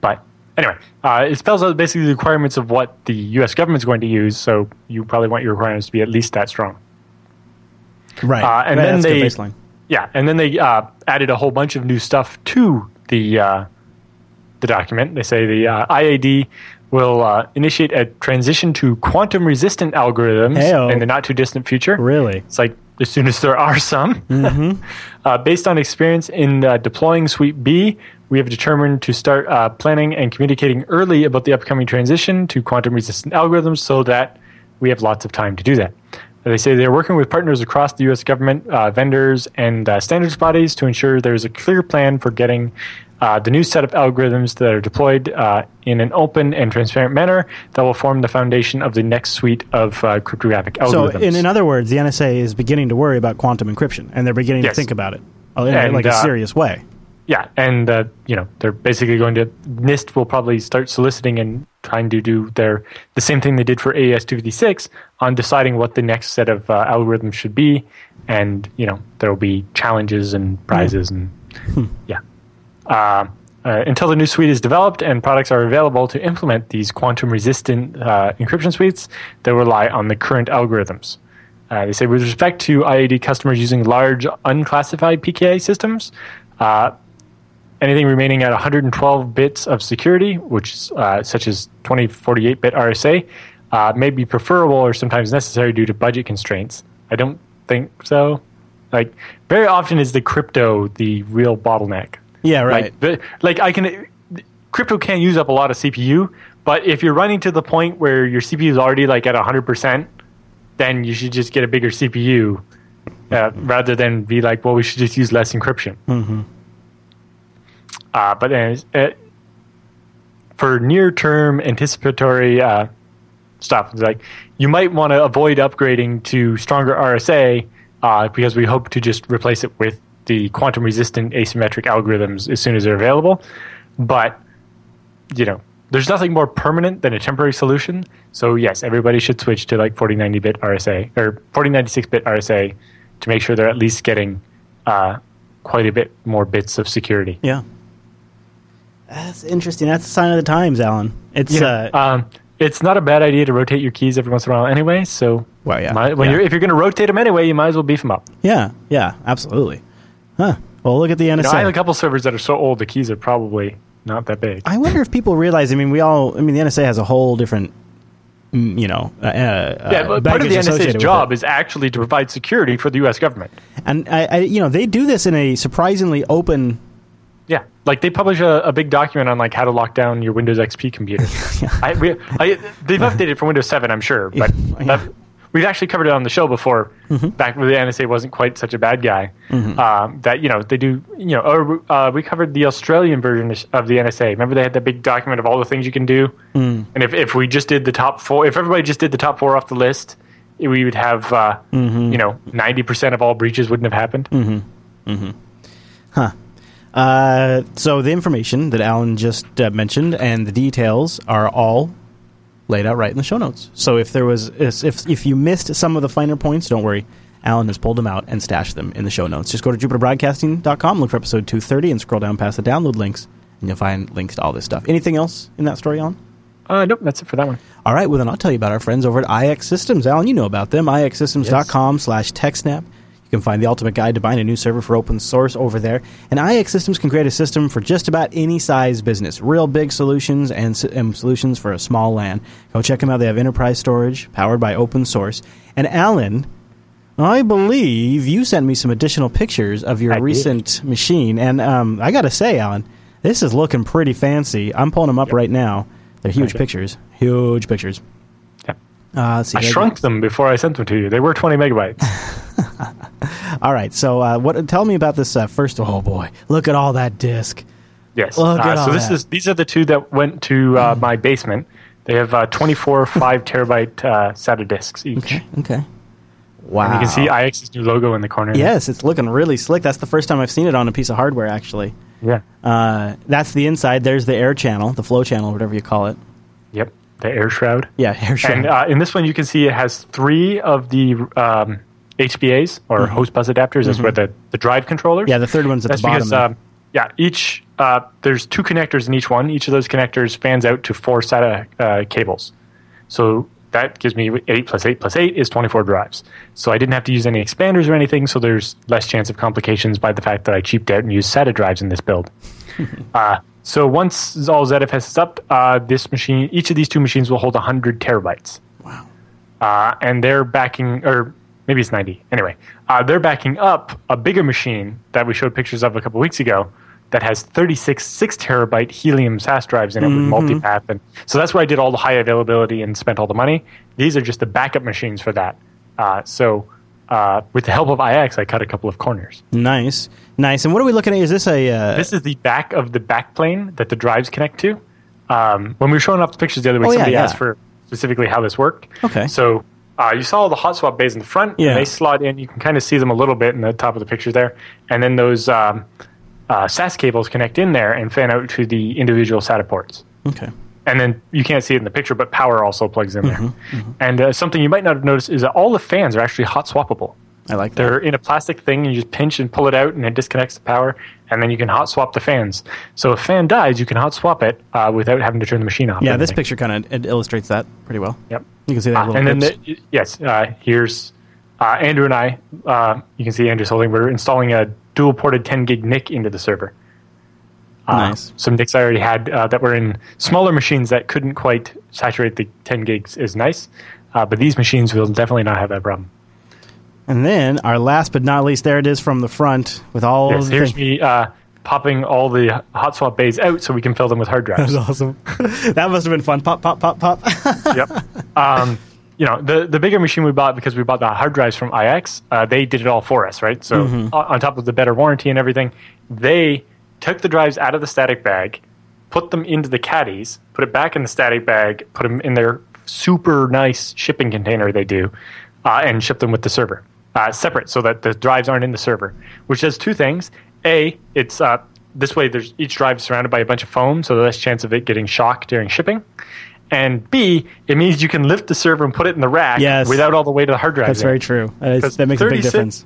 but anyway, uh, it spells out basically the requirements of what the U.S. government's going to use. So you probably want your requirements to be at least that strong. Right. Uh, and then they baseline. yeah, and then they uh, added a whole bunch of new stuff to the uh, the document. They say the uh, IAD will uh, initiate a transition to quantum resistant algorithms Heyo. in the not too distant future. Really? It's like as soon as there are some. *laughs* uh, based on experience in uh, deploying Suite B, we have determined to start uh, planning and communicating early about the upcoming transition to quantum resistant algorithms so that we have lots of time to do that. They say they're working with partners across the U.S. government, uh, vendors, and uh, standards bodies to ensure there's a clear plan for getting uh, the new set of algorithms that are deployed uh, in an open and transparent manner that will form the foundation of the next suite of uh, cryptographic So, algorithms. in, in other words, the NSA is beginning to worry about quantum encryption, and they're beginning Yes. to think about it oh, in a- And, like a uh, serious way. Yeah, and uh, you know they're basically going to NIST will probably start soliciting and trying to do their the same thing they did for AES two fifty six on deciding what the next set of uh, algorithms should be, and you know there will be challenges and prizes and yeah. Uh, uh, until the new suite is developed and products are available to implement these quantum resistant uh, encryption suites, they rely on the current algorithms. Uh, they say with respect to IAD customers using large unclassified PKI systems, uh, anything remaining at 112 bits of security, which is, uh, such as 2048 bit RSA, uh, may be preferable or sometimes necessary due to budget constraints. I don't think so. Like very often is the crypto the real bottleneck. Yeah, right. Like, like I can, crypto can use up a lot of CPU, but if you're running to the point where your CPU is already like at 100%, then you should just get a bigger CPU uh, rather than be like, well, we should just use less encryption. Uh, but then, uh, for near term anticipatory uh, stuff, like you might want to avoid upgrading to stronger RSA uh, because we hope to just replace it with the quantum resistant asymmetric algorithms as soon as they're available. But, you know, there's nothing more permanent than a temporary solution. So, yes, everybody should switch to like 4090 bit RSA or 4096 bit RSA to make sure they're at least getting uh, quite a bit more bits of security. yeah. That's interesting. That's a sign of the times, Allan. It's You know, uh, um, it's not a bad idea to rotate your keys every once in a while anyway. So, Well, yeah, might- when yeah. you're if you're going to rotate them anyway, you might as well beef them up. yeah, yeah, absolutely. Huh. Well, look at the You NSA. know, I have a couple servers that are so old the keys are probably not that big. I wonder if people realize. I mean, we all. I mean, the NSA has a whole different, mm, you know, uh, uh, yeah, but part of the NSA's job is actually to provide security for the U.S. government. and I, I, you know, they do this in a surprisingly open. Yeah, like they publish a, a big document on like how to lock down your Windows XP computer. *laughs* I, we, I, they've updated for Windows 7, I'm sure, but Yeah. that, we've actually covered it on the show before, back when the NSA wasn't quite such a bad guy. Um, that you know they do, you know, or, uh, we covered the Australian version of the NSA. Remember they had that big document of all the things you can do, and if if we just did the top four, if everybody just did the top four off the list. We would have, uh, you know, ninety percent of all breaches wouldn't have happened. Uh, so the information that Allan just uh, mentioned and the details are all laid out right in the show notes. So if there was if if you missed some of the finer points, don't worry. Allan has pulled them out and stashed them in the show notes. Just go to jupiterbroadcasting.com, look for episode 230, and scroll down past the download links, and you'll find links to all this stuff. Anything else in that story, Allan? Uh, nope, that's it for that one. All right, well then I'll tell you about our friends over at IX Systems. Allan, you know about them. IXsystems.com slash TechSnap. You can find the ultimate guide to buying a new server for open source over there. And iXsystems can create a system for just about any size business. Real big solutions and, and solutions for a small LAN. Go check them out. They have enterprise storage powered by open source. And Allan, I believe you sent me some additional pictures of your I did. recent machine. And um, I got to say, Allan, this is looking pretty fancy. I'm pulling them up Yep. right now. They're huge Okay. pictures. Huge pictures. Yep. Uh, see. I Did shrunk them before I sent them to you. They were 20 megabytes. *laughs* *laughs* All right. So, uh, what? Tell me about this uh, first. Oh boy! Look at all that disk. Yes. Look at Uh, all so this that. is these are the two that went to uh, my basement. They have uh, 24 *laughs* five terabyte uh, SATA disks each. Okay. Okay. Wow. And you can see IX's new logo in the corner. Yes, it's looking really slick. That's the first time I've seen it on a piece of hardware, actually. Yeah. Uh, that's the inside. There's the air channel, the flow channel, whatever you call it. Yep. The air shroud. Yeah, air shroud. And uh, in this one, you can see it has three of the um, HBAs or host bus adapters. That's where the, the drive controllers. Mm-hmm. yeah, the third one's at That's the bottom. because um, yeah, each uh, there's two connectors in each one. Each of those connectors fans out to four SATA uh, cables. So that gives me eight plus eight plus eight is 24 drives. So I didn't have to use any expanders or anything. So there's less chance of complications by the fact that I cheaped out and used SATA drives in this build. *laughs* uh, so once all ZFS is up, uh, this machine, each of these two machines will hold 100 terabytes wow. uh, and they're backing, or maybe it's 90. Anyway, uh, they're backing up a bigger machine that we showed pictures of a couple weeks ago that has 36 six terabyte helium SAS drives in it with multipath, and so that's where I did all the high availability and spent all the money. These are just the backup machines for that. Uh, so. Uh, with the help of IX, I cut a couple of corners. Nice. Nice. And what are we looking at? Is this a. Uh, This is the back of the backplane that the drives connect to. Um, when we were showing off the pictures the other week, Oh, yeah, somebody yeah. asked for specifically how this worked. Okay. So uh, you saw all the hot swap bays in the front, Yeah. and they slot in. You can kind of see them a little bit in the top of the picture there. And then those um, uh, SAS cables connect in there and fan out to the individual SATA ports. okay. And then you can't see it in the picture, but power also plugs in Mm-hmm, there. And uh, something you might not have noticed is that all the fans are actually hot swappable. I like that. They're in a plastic thing, and you just pinch and pull it out, and it disconnects the power, and then you can hot swap the fans. So if fan dies, you can hot swap it uh, without having to turn the machine off. Yeah, this picture kind of illustrates that pretty well. Yep. You can see that Uh, little and then, the, yes, uh, here's uh, Andrew and I. Uh, you can see Andrew's holding. We're installing a dual ported 10 gig NIC into the server. Uh, Nice. Some NICs I already had uh, that were in smaller machines that couldn't quite saturate the 10 gigs is nice. Uh, but these machines will definitely not have that problem. And then our last but not least, there it is from the front with all of the here's me uh, popping all the hot swap bays out so we can fill them with hard drives. That's awesome. *laughs* that must have been fun. Pop, pop, pop, pop. *laughs* yep. Um, you know, the the bigger machine we bought because we bought the hard drives from IX, uh, they did it all for us, right? So Mm-hmm. on, on top of the better warranty and everything, they took the drives out of the static bag, put them into the caddies, put it back in the static bag, put them in their super nice shipping container they do, uh, and ship them with the server uh, separate so that the drives aren't in the server, which does two things. A, it's uh, this way. There's each drive is surrounded by a bunch of foam, so less chance of it getting shocked during shipping. And B, it means you can lift the server and put it in the rack Yes. without all the weight of the hard drive. That's very true. That, is, that makes a big difference.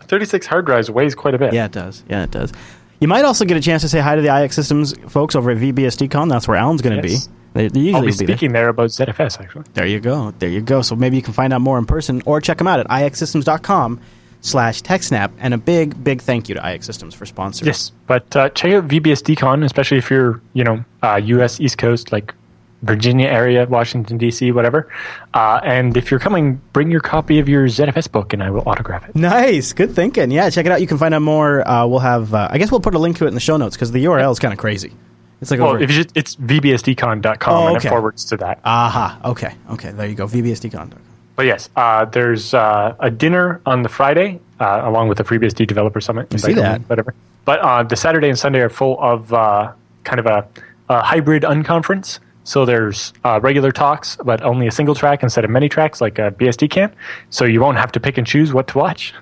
36 hard drives weighs quite a bit. Yeah, it does. Yeah, it does. You might also get a chance to say hi to the iXsystems folks over at VBSDCon. That's where Allan's going to Yes. be. They, they usually I'll be be there. speaking there about ZFS actually. There you go. There you go. So maybe you can find out more in person or check them out at ixsystems.com slash TechSnap. And a big, big thank you to iXsystems for sponsoring. Yes, but uh, check out VBSDCon, especially if you're, you know, uh, U.S. East Coast, like Virginia area, Washington D.C., whatever. Uh, and if you're coming, bring your copy of your ZFS book, and I will autograph it. Nice. Good thinking. Yeah, check it out. You can find out more. Uh, we'll have, uh, I guess we'll put a link to it in the show notes because the URL is kind of crazy. It's like Well, over. if you just, it's vbsdcon.com, Oh, and it forwards to that. Aha. Okay. Okay. There you go. VBSDCon. But yes, uh, there's uh, a dinner on the Friday, uh, along with the FreeBSD Developer Summit. see that. Whatever. But uh, the Saturday and Sunday are full of uh, kind of a, a hybrid unconference. So there's uh, regular talks, but only a single track instead of many tracks, like a BSDCan. So you won't have to pick and choose what to watch.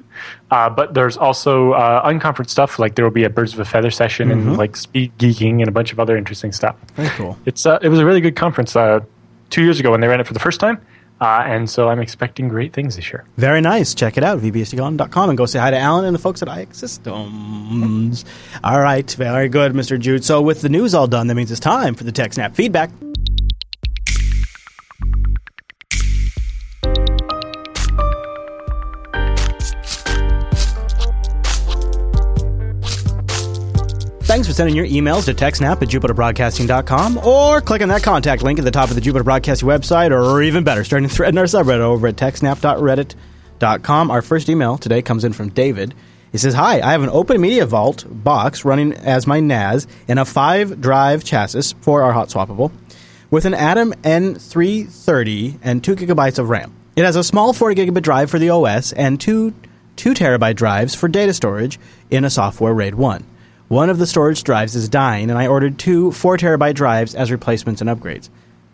Uh, but there's also uh, unconference stuff, like there will be a Birds of a Feather session and like speed geeking and a bunch of other interesting stuff. Mm-hmm. Very cool. It's uh, it was a really good conference uh, two years ago when they ran it for the first time, uh, and so I'm expecting great things this year. Very nice. Check it out, vbsdcon.com, and go say hi to Allan and the folks at iXsystems. All right. Very good, Mr. Jude. So, with the news all done, that means it's time for the TechSnap feedback. Thanks for sending your emails to TechSnap at JupiterBroadcasting.com or click on that contact link at the top of the Jupiter Broadcasting website, or even better, starting a thread in our subreddit over at TechSnap.reddit.com. Our first email today comes in from David. He says, Hi, I have an OpenMediaVault box running as my NAS in a five drive chassis for our hot swappable with an Atom N330 and 2 gigabytes of RAM. It has a small 40 gigabit drive for the OS and two 2 terabyte drives for data storage in a software RAID 1. One of the storage drives is dying, and I ordered two 4 terabyte drives as replacements and upgrades.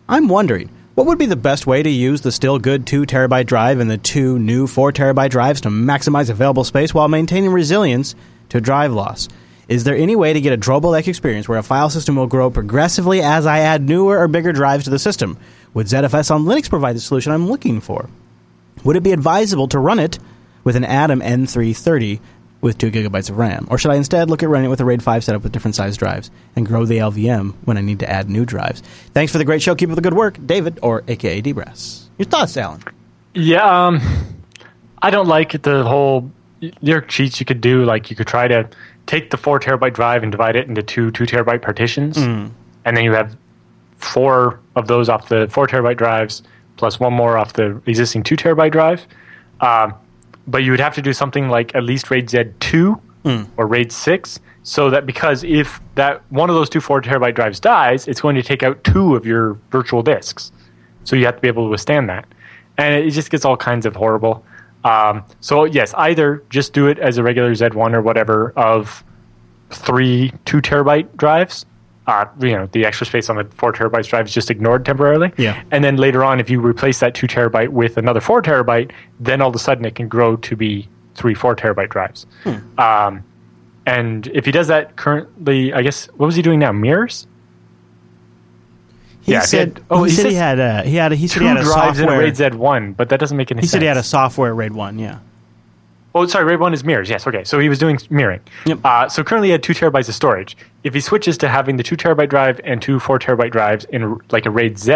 I'm wondering, what would be the best way to use the still good 2 terabyte drive and the two new 4 terabyte drives to maximize available space while maintaining resilience to drive loss? Is there any way to get a Drobo like experience where a file system will grow progressively as I add newer or bigger drives to the system? Would ZFS on Linux provide the solution I'm looking for? Would it be advisable to run it with an Atom N330 with 2 gigabytes of RAM? Or should I instead look at running it with a RAID 5 setup with different size drives and grow the LVM when I need to add new drives? Thanks for the great show. Keep up the good work. David, or AKA DBRAS. Your thoughts, Allan? Yeah, um, I don't like the whole. There are cheats you could do. Like you could try to take the four terabyte drive and divide it into two two terabyte partitions, and then you have four of those off the four terabyte drives plus one more off the existing two terabyte drive. Um, but you would have to do something like at least RAID Z two or RAID six, so that because if that one of those two four terabyte drives dies, it's going to take out two of your virtual disks. So you have to be able to withstand that, and it just gets all kinds of horrible. Um, so yes, either just do it as a regular Z1 or whatever of three two terabyte drives. Uh, you know, the extra space on the four terabytes drive is just ignored temporarily. Yeah. And then later on, if you replace that two terabyte with another four terabyte, then all of a sudden it can grow to be three four terabyte drives. Um, and if he does that currently, I guess what was he doing now? Mirrors. He Yeah, said. had- oh, he, he said he had a. He had. A, he said he had a drives in a software. RAID Z1, but that doesn't make any sense. he sense. said he had a software RAID one. Yeah. Oh, sorry, RAID 1 is mirrors. Yes, okay. So he was doing mirroring. Yep. Uh, so currently he had two terabytes of storage. If he switches to having the two terabyte drive and two four terabyte drives in like a RAID Z,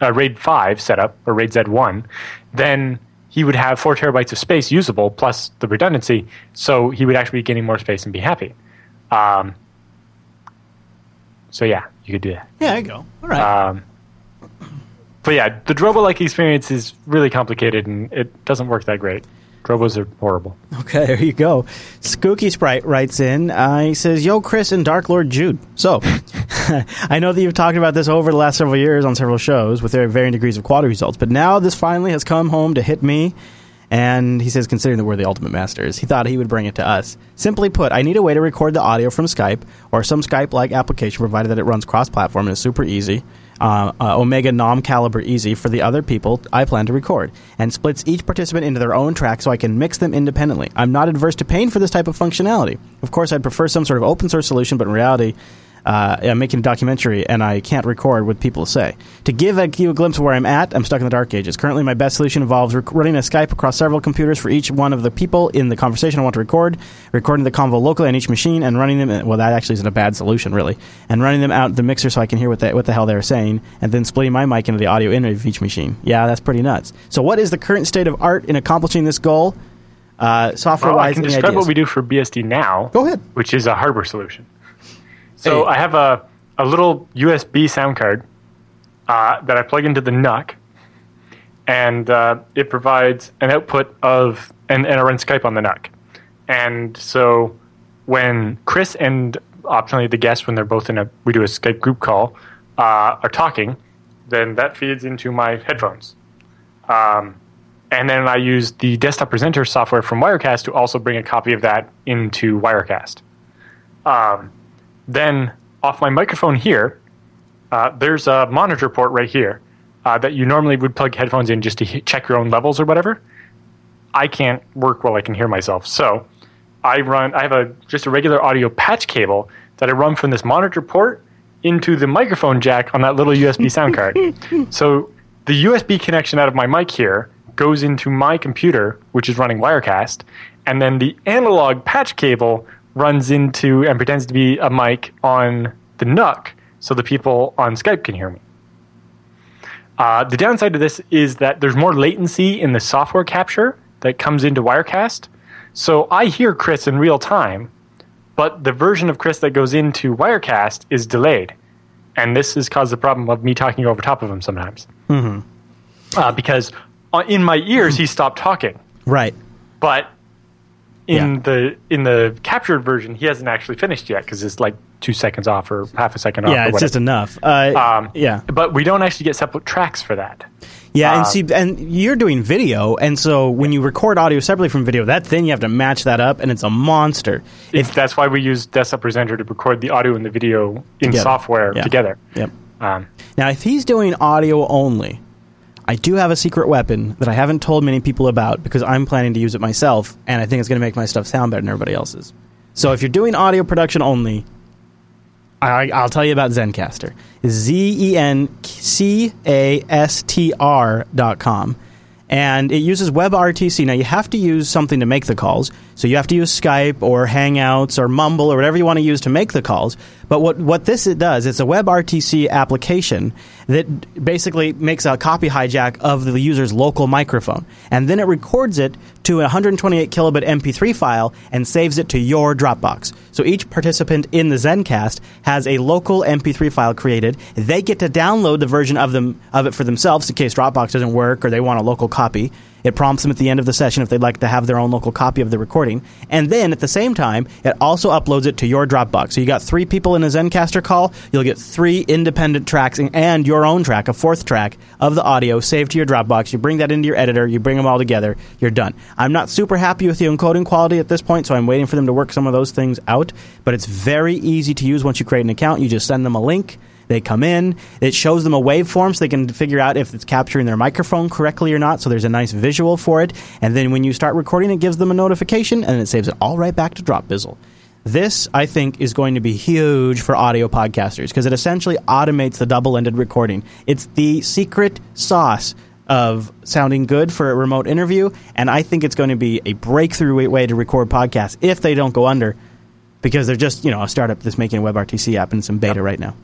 uh, RAID 5 setup or RAID Z1, then he would have four terabytes of space usable plus the redundancy. So he would actually be getting more space and be happy. Um, so yeah, you could do that. Yeah. There you go. All right. Um, but yeah, the Drobo-like experience is really complicated and it doesn't work that great. Drobos are horrible. Okay, there you go. Skooky Sprite writes in. Uh, he says, "Yo, Chris and Dark Lord Jude. So, *laughs* I know that you've talked about this over the last several years on several shows with their varying degrees of quality results, but now this finally has come home to hit me." And he says, considering that we're the ultimate masters, he thought he would bring it to us. Simply put, I need a way to record the audio from Skype or some Skype-like application, provided that it runs cross-platform and is super easy. Uh, uh, Omega Nom Caliber Easy for the other people I plan to record, and splits each participant into their own track so I can mix them independently. I'm not adverse to paying for this type of functionality. Of course, I'd prefer some sort of open source solution, but in reality, uh, I'm making a documentary and I can't record what people say. To give a, you a glimpse of where I'm at, I'm stuck in the dark ages. Currently, my best solution involves rec- running a Skype across several computers for each one of the people in the conversation I want to record, recording the convo locally on each machine, and running them. Well, that actually isn't a bad solution, really. And running them out the mixer so I can hear what the, what the hell they're saying, and then splitting my mic into the audio in of each machine. Yeah, that's pretty nuts. So, what is the current state of art in accomplishing this goal? Uh, software Well, I wise, can describe ideas? what we do for BSD now. Go ahead. Which is a hardware solution. So Hey. I have a, a little USB sound card uh, that I plug into the NUC, and uh, it provides an output of, and, and I run Skype on the NUC. And so when Chris and optionally the guest, when they're both in a, we do a Skype group call, uh, are talking, then that feeds into my headphones. Um, and then I use the desktop presenter software from Wirecast to also bring a copy of that into Wirecast. Um, then off my microphone here, uh, there's a monitor port right here uh, that you normally would plug headphones in just to he- check your own levels or whatever. I can't work while I can hear myself, so I run. I have a just a regular audio patch cable that I run from this monitor port into the microphone jack on that little USB sound *laughs* card. So the USB connection out of my mic here goes into my computer, which is running Wirecast, and then the analog patch cable runs into and pretends to be a mic on the NUC, so the people on Skype can hear me. Uh, the downside to this is that there's more latency in the software capture that comes into Wirecast. So I hear Chris in real time, but the version of Chris that goes into Wirecast is delayed. And this has caused the problem of me talking over top of him sometimes. Uh, because uh, in my ears, he stopped talking. Right. But in Yeah. the in the captured version, he hasn't actually finished yet because it's like two seconds off or half a second off. yeah, it's just enough. Uh, Um, yeah, But we don't actually get separate tracks for that. yeah, and uh, see, and you're doing video, and so when you record audio separately from video, that then you have to match that up, and it's a monster. If that's why we use Desktop Presenter to record the audio and the video in Together. software Yeah. together. Yep. Um, Now, if he's doing audio only, I do have a secret weapon that I haven't told many people about because I'm planning to use it myself, and I think it's going to make my stuff sound better than everybody else's. So, if you're doing audio production only, I, I'll tell you about Zencastr. Z E N C A S T R dot com. And it uses WebRTC. Now, you have to use something to make the calls. So, you have to use Skype or Hangouts or Mumble or whatever you want to use to make the calls. But what, what this it does, it's a WebRTC application that basically makes a copy hijack of the user's local microphone. And then it records it to a 128 kilobit MP3 file and saves it to your Dropbox. So each participant in the Zencast has a local MP3 file created. They get to download the version of them of it for themselves in case Dropbox doesn't work or they want a local copy. It prompts them at the end of the session if they'd like to have their own local copy of the recording. And then at the same time, it also uploads it to your Dropbox. So you got three people in a Zencastr call, you'll get three independent tracks and- your own track, a fourth track of the audio saved to your Dropbox. You bring that into your editor, you bring them all together, you're done. I'm not super happy with the encoding quality at this point, so I'm waiting for them to work some of those things out. But it's very easy to use once you create an account. You just send them a link. They come in. It shows them a waveform so they can figure out if it's capturing their microphone correctly or not. So there's a nice visual for it. And then when you start recording, it gives them a notification and it saves it all right back to DropBizzle. This, I think, is going to be huge for audio podcasters because it essentially automates the double ended recording. It's the secret sauce of sounding good for a remote interview. And I think it's going to be a breakthrough way to record podcasts if they don't go under because they're just, you know, a startup that's making a WebRTC app and some beta right now.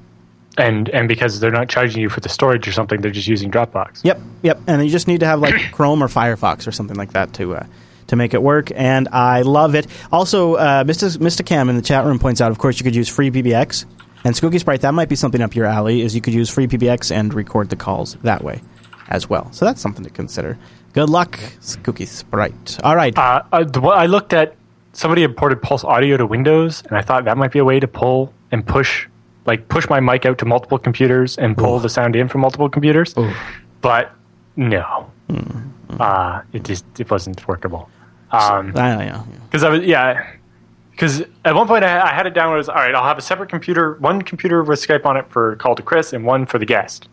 And and because they're not charging you for the storage or something, they're just using Dropbox. Yep, yep. And you just need to have like *coughs* Chrome or Firefox or something like that to uh, to make it work. And I love it. Also, uh, Mr. Mr. Cam in the chat room points out, of course, you could use FreePBX and Skooky Sprite. That might be something up your alley. Is you could use FreePBX and record the calls that way as well. So that's something to consider. Good luck, Skooky Sprite. All right. Uh, uh, the one I looked at, somebody had ported PulseAudio to Windows, and I thought that might be a way to pull and push, like push my mic out to multiple computers and pull the sound in from multiple computers. But no, uh, it just it wasn't workable. Um, I know. because I was yeah. Because at one point I, I had it down Was all right. I'll have a separate computer, one computer with Skype on it for call to Chris, and one for the guest.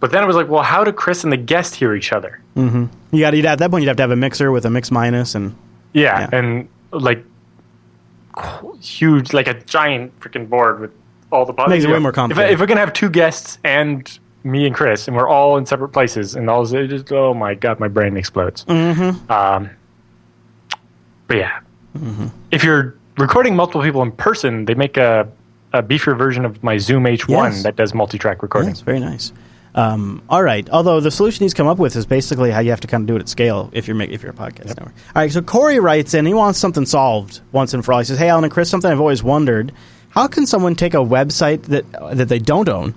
But then it was like, well, how do Chris and the guest hear each other? You got at that point you'd have to have a mixer with a mix minus and Yeah, Yeah. and like huge, like a giant freaking board with all the buttons. Makes it way more complicated. if we're gonna have two guests and me and Chris, and we're all in separate places, and all it just oh my god, my brain explodes. Mm-hmm. Um, but yeah, Mm-hmm. if you're recording multiple people in person, they make a a beefier version of my Zoom H1 Yes. that does multi-track recording. Yes, very nice. Um, all right. Although the solution he's come up with is basically how you have to kind of do it at scale if you're make, if you're a podcast network. All right. So Corey writes in. He wants something solved once and for all. He says, "Hey, Allan and Chris, something I've always wondered: How can someone take a website that that they don't own?"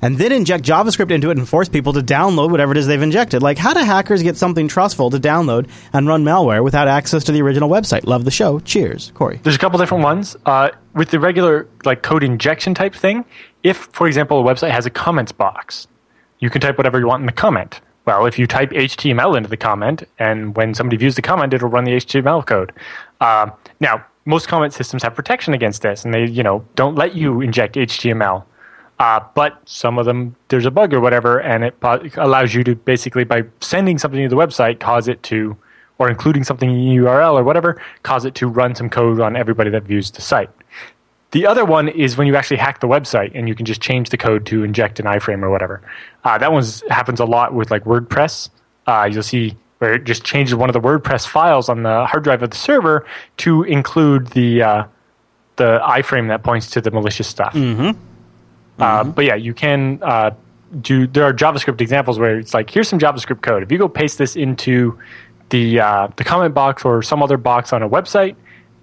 And then inject JavaScript into it and force people to download whatever it is they've injected. Like, how do hackers get something trustful to download and run malware without access to the original website? Love the show. Cheers, Corey. There's a couple different ones. Uh, with the regular like code injection type thing, if for example a website has a comments box, you can type whatever you want in the comment. Well, if you type HTML into the comment, and when somebody views the comment, it'll run the HTML code. Um now, most comment systems have protection against this, and they you know don't let you inject HTML. Uh, but some of them, there's a bug or whatever, and it po- allows you to basically, by sending something to the website, cause it to, or including something in the URL or whatever, cause it to run some code on everybody that views the site. The other one is when you actually hack the website and you can just change the code to inject an iframe or whatever. Uh, that one happens a lot with like WordPress. Uh, you'll see where it just changes one of the WordPress files on the hard drive of the server to include the uh, the iframe that points to the malicious stuff. Uh, but yeah, you can uh, do. There are JavaScript examples where it's like, here's some JavaScript code. If you go paste this into the uh, the comment box or some other box on a website,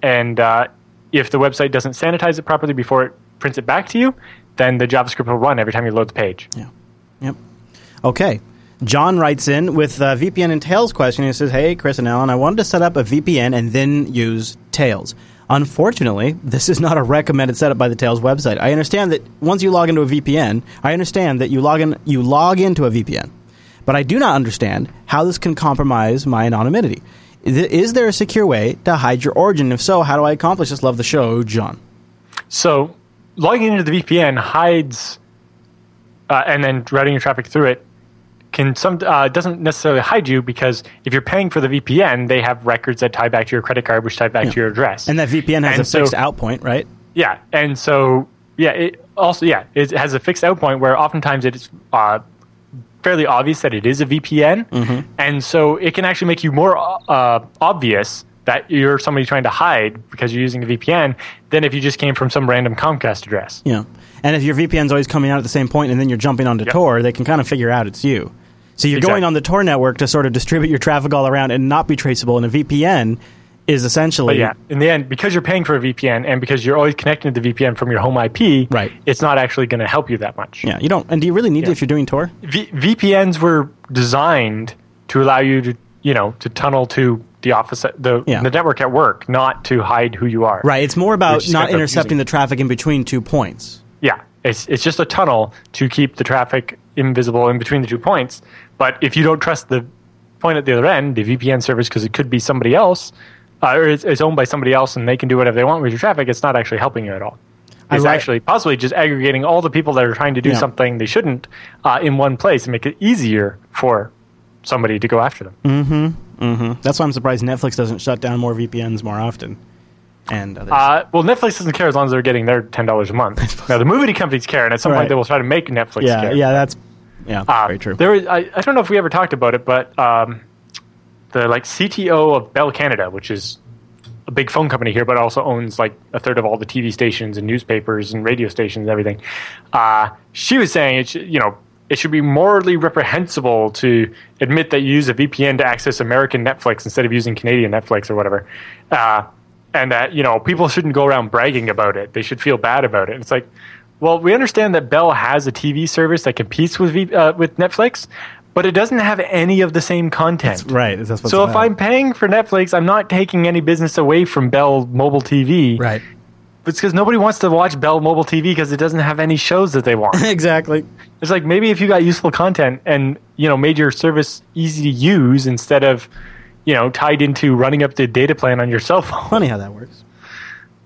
and uh, if the website doesn't sanitize it properly before it prints it back to you, then the JavaScript will run every time you load the page. Yeah. Yep. Okay. John writes in with uh, VPN and Tails question. He says, "Hey, Chris and Allan, I wanted to set up a VPN and then use Tails. Unfortunately, this is not a recommended setup by the Tails website. I understand that once you log into a VPN, I understand that you log in you log into a VPN. But I do not understand how this can compromise my anonymity. Is is there a secure way to hide your origin? If so, how do I accomplish this? Love the show, John. So logging into the VPN hides, uh, and then routing your traffic through it can some uh, doesn't necessarily hide you because if you're paying for the VPN, they have records that tie back to your credit card, which tie back Yeah. to your address. And that VPN has And a fixed so- out point, right? Yeah, and so yeah, it also yeah, it has a fixed out point where oftentimes it's uh, fairly obvious that it is a VPN, Mm-hmm. and so it can actually make you more uh, obvious that you're somebody trying to hide because you're using a VPN than if you just came from some random Comcast address. Yeah. And if your VPN's always coming out at the same point and then you're jumping onto Yep. Tor, they can kind of figure out it's you. So you're going on the Tor network to sort of distribute your traffic all around and not be traceable. And a VPN is essentially But yeah, in the end, because you're paying for a VPN and because you're always connecting to the VPN from your home IP, Right. it's not actually going to help you that much. Yeah, you don't. And do you really need it if you're doing Tor? V- VPNs were designed to allow you to, you know, to tunnel to the office, the, Yeah. the network at work, not to hide who you are. Right. It's more about not intercepting the traffic in between two points. Yeah, it's it's just a tunnel to keep the traffic invisible in between the two points. But if you don't trust the point at the other end, the VPN service, because it could be somebody else, uh, or it's, it's owned by somebody else, and they can do whatever they want with your traffic, it's not actually helping you at all. It's like- actually possibly just aggregating all the people that are trying to do Yeah. something they shouldn't uh, in one place and make it easier for somebody to go after them. Mm. That's why I'm surprised Netflix doesn't shut down more VPNs more often. And. Uh, well, Netflix doesn't care as long as they're getting their ten dollars a month. *laughs* now, the movie companies care, and at some Right. point they will try to make Netflix yeah, care. yeah, that's yeah, Uh, very true. There was, I, I don't know if we ever talked about it, but um, the like CTO of Bell Canada, which is a big phone company here, but also owns like a third of all the TV stations and newspapers and radio stations and everything. Uh, she was saying it should, you know it should be morally reprehensible to admit that you use a VPN to access American Netflix instead of using Canadian Netflix or whatever. Uh, and that you know people shouldn't go around bragging about it; they should feel bad about it. It's like, well, we understand that Bell has a TV service that competes with v, uh, with Netflix, but it doesn't have any of the same content. right. That's So if about. I'm paying for Netflix, I'm not taking any business away from Bell Mobile TV. right, It's because nobody wants to watch Bell Mobile TV because it doesn't have any shows that they want. *laughs* exactly. it's like maybe if you got useful content and you know made your service easy to use instead of you know tied into running up the data plan on your cell phone. Funny how that works.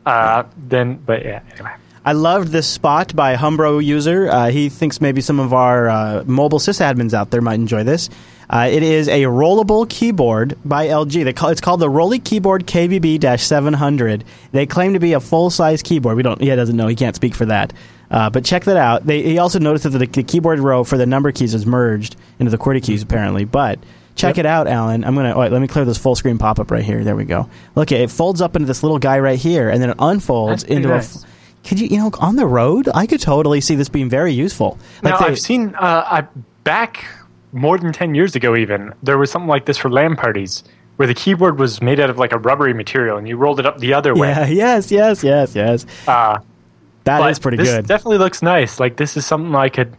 Uh, then, but yeah. Anyway. I loved this spot by Humbro user. Uh, he thinks maybe some of our uh, mobile sysadmins out there might enjoy this. Uh, it is a rollable keyboard by LG. They call, it's called the Rolly Keyboard KBB-700. They claim to be a full-size keyboard. We don't. He doesn't know. He can't speak for that. Uh, but check that out. They, he also noticed that the, the keyboard row for the number keys is merged into the QWERTY keys apparently. But check Yep. it out, Allan. I'm gonna. Wait, let me clear this full screen pop up right here. There we go. Look, it folds up into this little guy right here, and then it unfolds into nice. a. could you, you know, on the road, I could totally see this being very useful. Now they- I've seen uh, I, back more than ten years ago. Even there was something like this for LAN parties where the keyboard was made out of like a rubbery material and you rolled it up the other way. yeah, yes, yes, yes, yes. Uh, That is pretty this good. Definitely looks nice. Like this is something I could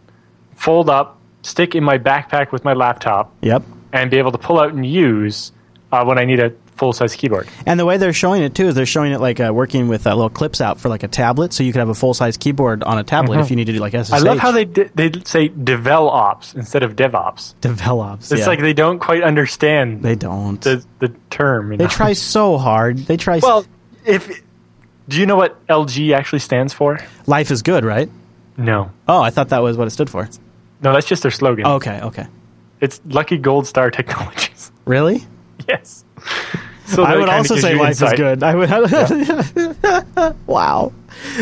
fold up, stick in my backpack with my laptop, yep. and be able to pull out and use uh, when I need a full size keyboard. And the way they're showing it too is they're showing it like uh, working with uh, little clips out for like a tablet, so you could have a full size keyboard on a tablet if you need to do like SSH. Mm-hmm. I love how they di- they say develops instead of DevOps. develops. It's yeah. like they don't quite understand they don't. the the term. you they try so hard. They try. s- Well, if do you know what LG actually stands for? life is good, right? No, Oh, I thought that was what it stood for. no, that's just their slogan. Okay, okay. It's Lucky Gold Star Technologies. *laughs* Really? yes. So I would also say life is good. I would. *laughs* wow.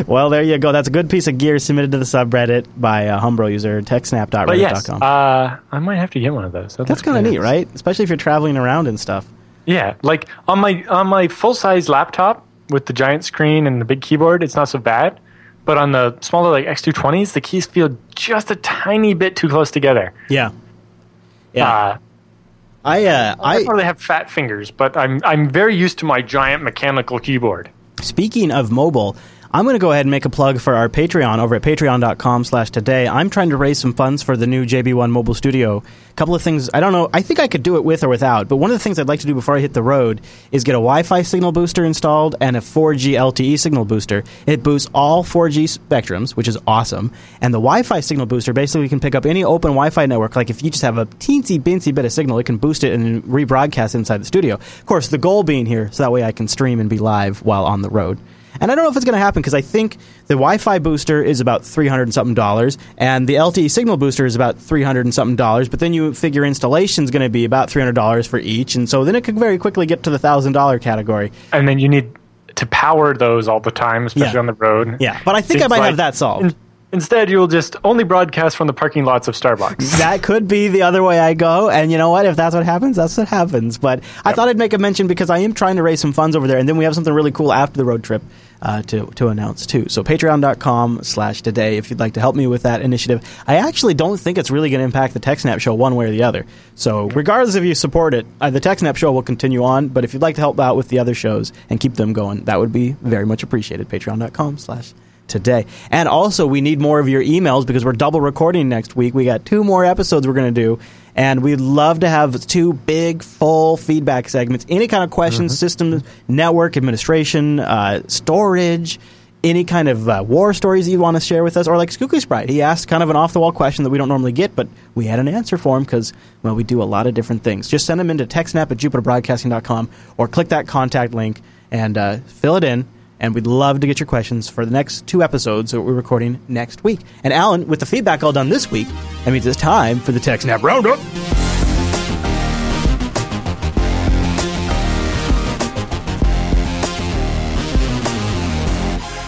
Well, there you go. That's a good piece of gear submitted to the subreddit by a Humbro user, techsnap.reddit.com. But yes, uh, I might have to get one of those. That That's kind of neat, right? Especially if you're traveling around and stuff. Yeah, like on my on my full size laptop with the giant screen and the big keyboard, it's not so bad. But on the smaller like X220s, the keys feel just a tiny bit too close together. Yeah. Yeah. Uh, I uh, I I probably have fat fingers, but I'm I'm very used to my giant mechanical keyboard. speaking of mobile, I'm going to go ahead and make a plug for our Patreon over at patreon.com slash today. I'm trying to raise some funds for the new JB1 mobile studio. A couple of things, I don't know, I think I could do it with or without, but one of the things I'd like to do before I hit the road is get a Wi-Fi signal booster installed and a 4G LTE signal booster. It boosts all 4G spectrums, which is awesome. And the Wi-Fi signal booster basically can pick up any open Wi-Fi network. Like if you just have a teensy bincy bit of signal, it can boost it and rebroadcast inside the studio. Of course, the goal being here, so that way I can stream and be live while on the road. And I don't know if it's going to happen because I think the Wi-Fi booster is about three hundred and something dollars, and the LTE signal booster is about three hundred and something dollars. But then you figure installation is going to be about three hundred dollars for each, and so then it could very quickly get to the thousand dollar category. And then you need to power those all the time, especially Yeah. on the road. Yeah, but I think I might like have that solved. in- instead, you'll just only broadcast from the parking lots of Starbucks. *laughs* that could be the other way I go. And you know what? If that's what happens, that's what happens. But I thought I'd make a mention because I am trying to raise some funds over there. And then we have something really cool after the road trip uh, to, to announce, too. So patreon.com slash today if you'd like to help me with that initiative. I actually don't think it's really going to impact the TechSnap show one way or the other. So regardless if you support it, uh, the TechSnap show will continue on. But if you'd like to help out with the other shows and keep them going, that would be very much appreciated. Patreon.com slash today. And also, we need more of your emails because we're double recording next week. We got two more episodes we're going to do. And we'd love to have two big, full feedback segments. Any kind of questions, system, network administration, uh, storage, any kind of uh, war stories you want to share with us, or like Skooky Sprite. He asked kind of an off the wall question that we don't normally get, but we had an answer for him because, well, we do a lot of different things. Just send them into techsnap at jupiterbroadcasting.com or click that contact link and uh, fill it in. And we'd love to get your questions for the next two episodes that we're recording next week. And Allan, with the feedback all done this week, that means it's time for the TechSnap Roundup.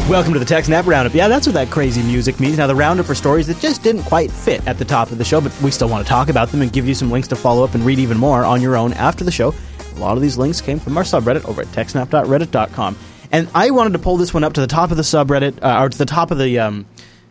Welcome to the TechSnap Roundup. Yeah, that's what that crazy music means. Now, the Roundup for stories that just didn't quite fit at the top of the show, but we still want to talk about them and give you some links to follow up and read even more on your own after the show. A lot of these links came from our subreddit over at techsnap.reddit.com. And I wanted to pull this one up to the top of the subreddit, uh, or to the top of the um,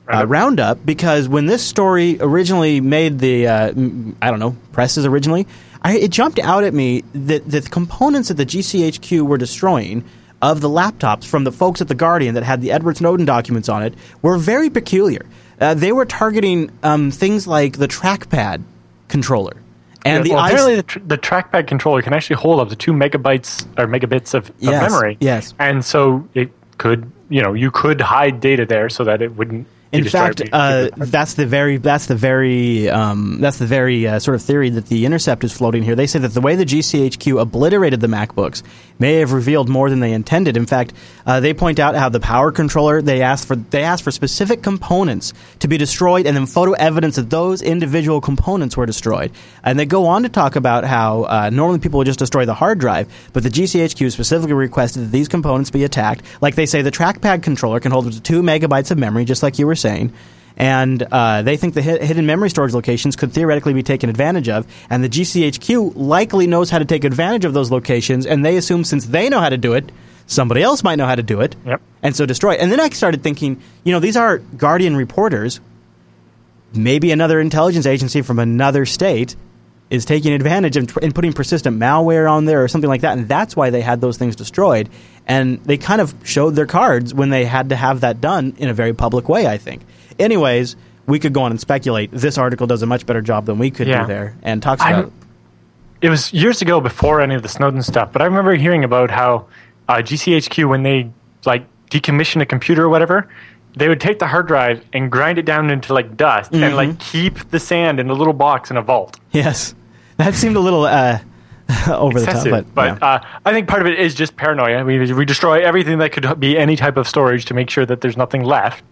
uh, Roundup. because when this story originally made the, uh, I don't know, presses originally, I, it jumped out at me that, that the components that the GCHQ were destroying of the laptops from the folks at the Guardian that had the Edward Snowden documents on it were very peculiar. Uh, they were targeting um, things like the trackpad controller and the well, apparently the, tr- the trackpad controller can actually hold up to two megabytes or megabits of, of Yes, memory. yes. and so it could, you know, you could hide data there so that it wouldn't. In fact, uh, that's the very that's the very um, that's the very uh, sort of theory that the Intercept is floating here. They say that the way the GCHQ obliterated the MacBooks may have revealed more than they intended. In fact, uh, they point out how the power controller they asked for they asked for specific components to be destroyed, and then photo evidence that those individual components were destroyed. And they go on to talk about how uh, normally people would just destroy the hard drive, but the GCHQ specifically requested that these components be attacked. Like they say, the trackpad controller can hold up to two megabytes of memory, just like you were saying. And uh, they think the hidden memory storage locations could theoretically be taken advantage of. And the GCHQ likely knows how to take advantage of those locations. And they assume since they know how to do it, somebody else might know how to do it. Yep. And so destroy it. And then I started thinking, you know, these are Guardian reporters. Maybe another intelligence agency from another state is taking advantage of and putting persistent malware on there or something like that, and that's why they had those things destroyed. And they kind of showed their cards when they had to have that done in a very public way. I think. Anyways, we could go on and speculate. This article does a much better job than we could Yeah. do there, and talks I'm- about. it was years ago before any of the Snowden stuff, but I remember hearing about how uh, GCHQ when they like decommission a computer or whatever, they would take the hard drive and grind it down into like dust Mm-hmm. and like keep the sand in a little box in a vault. Yes, that seemed a little uh, *laughs* over the top, Excessive, but, yeah. uh, I think part of it is just paranoia. We we destroy everything that could be any type of storage to make sure that there's nothing left.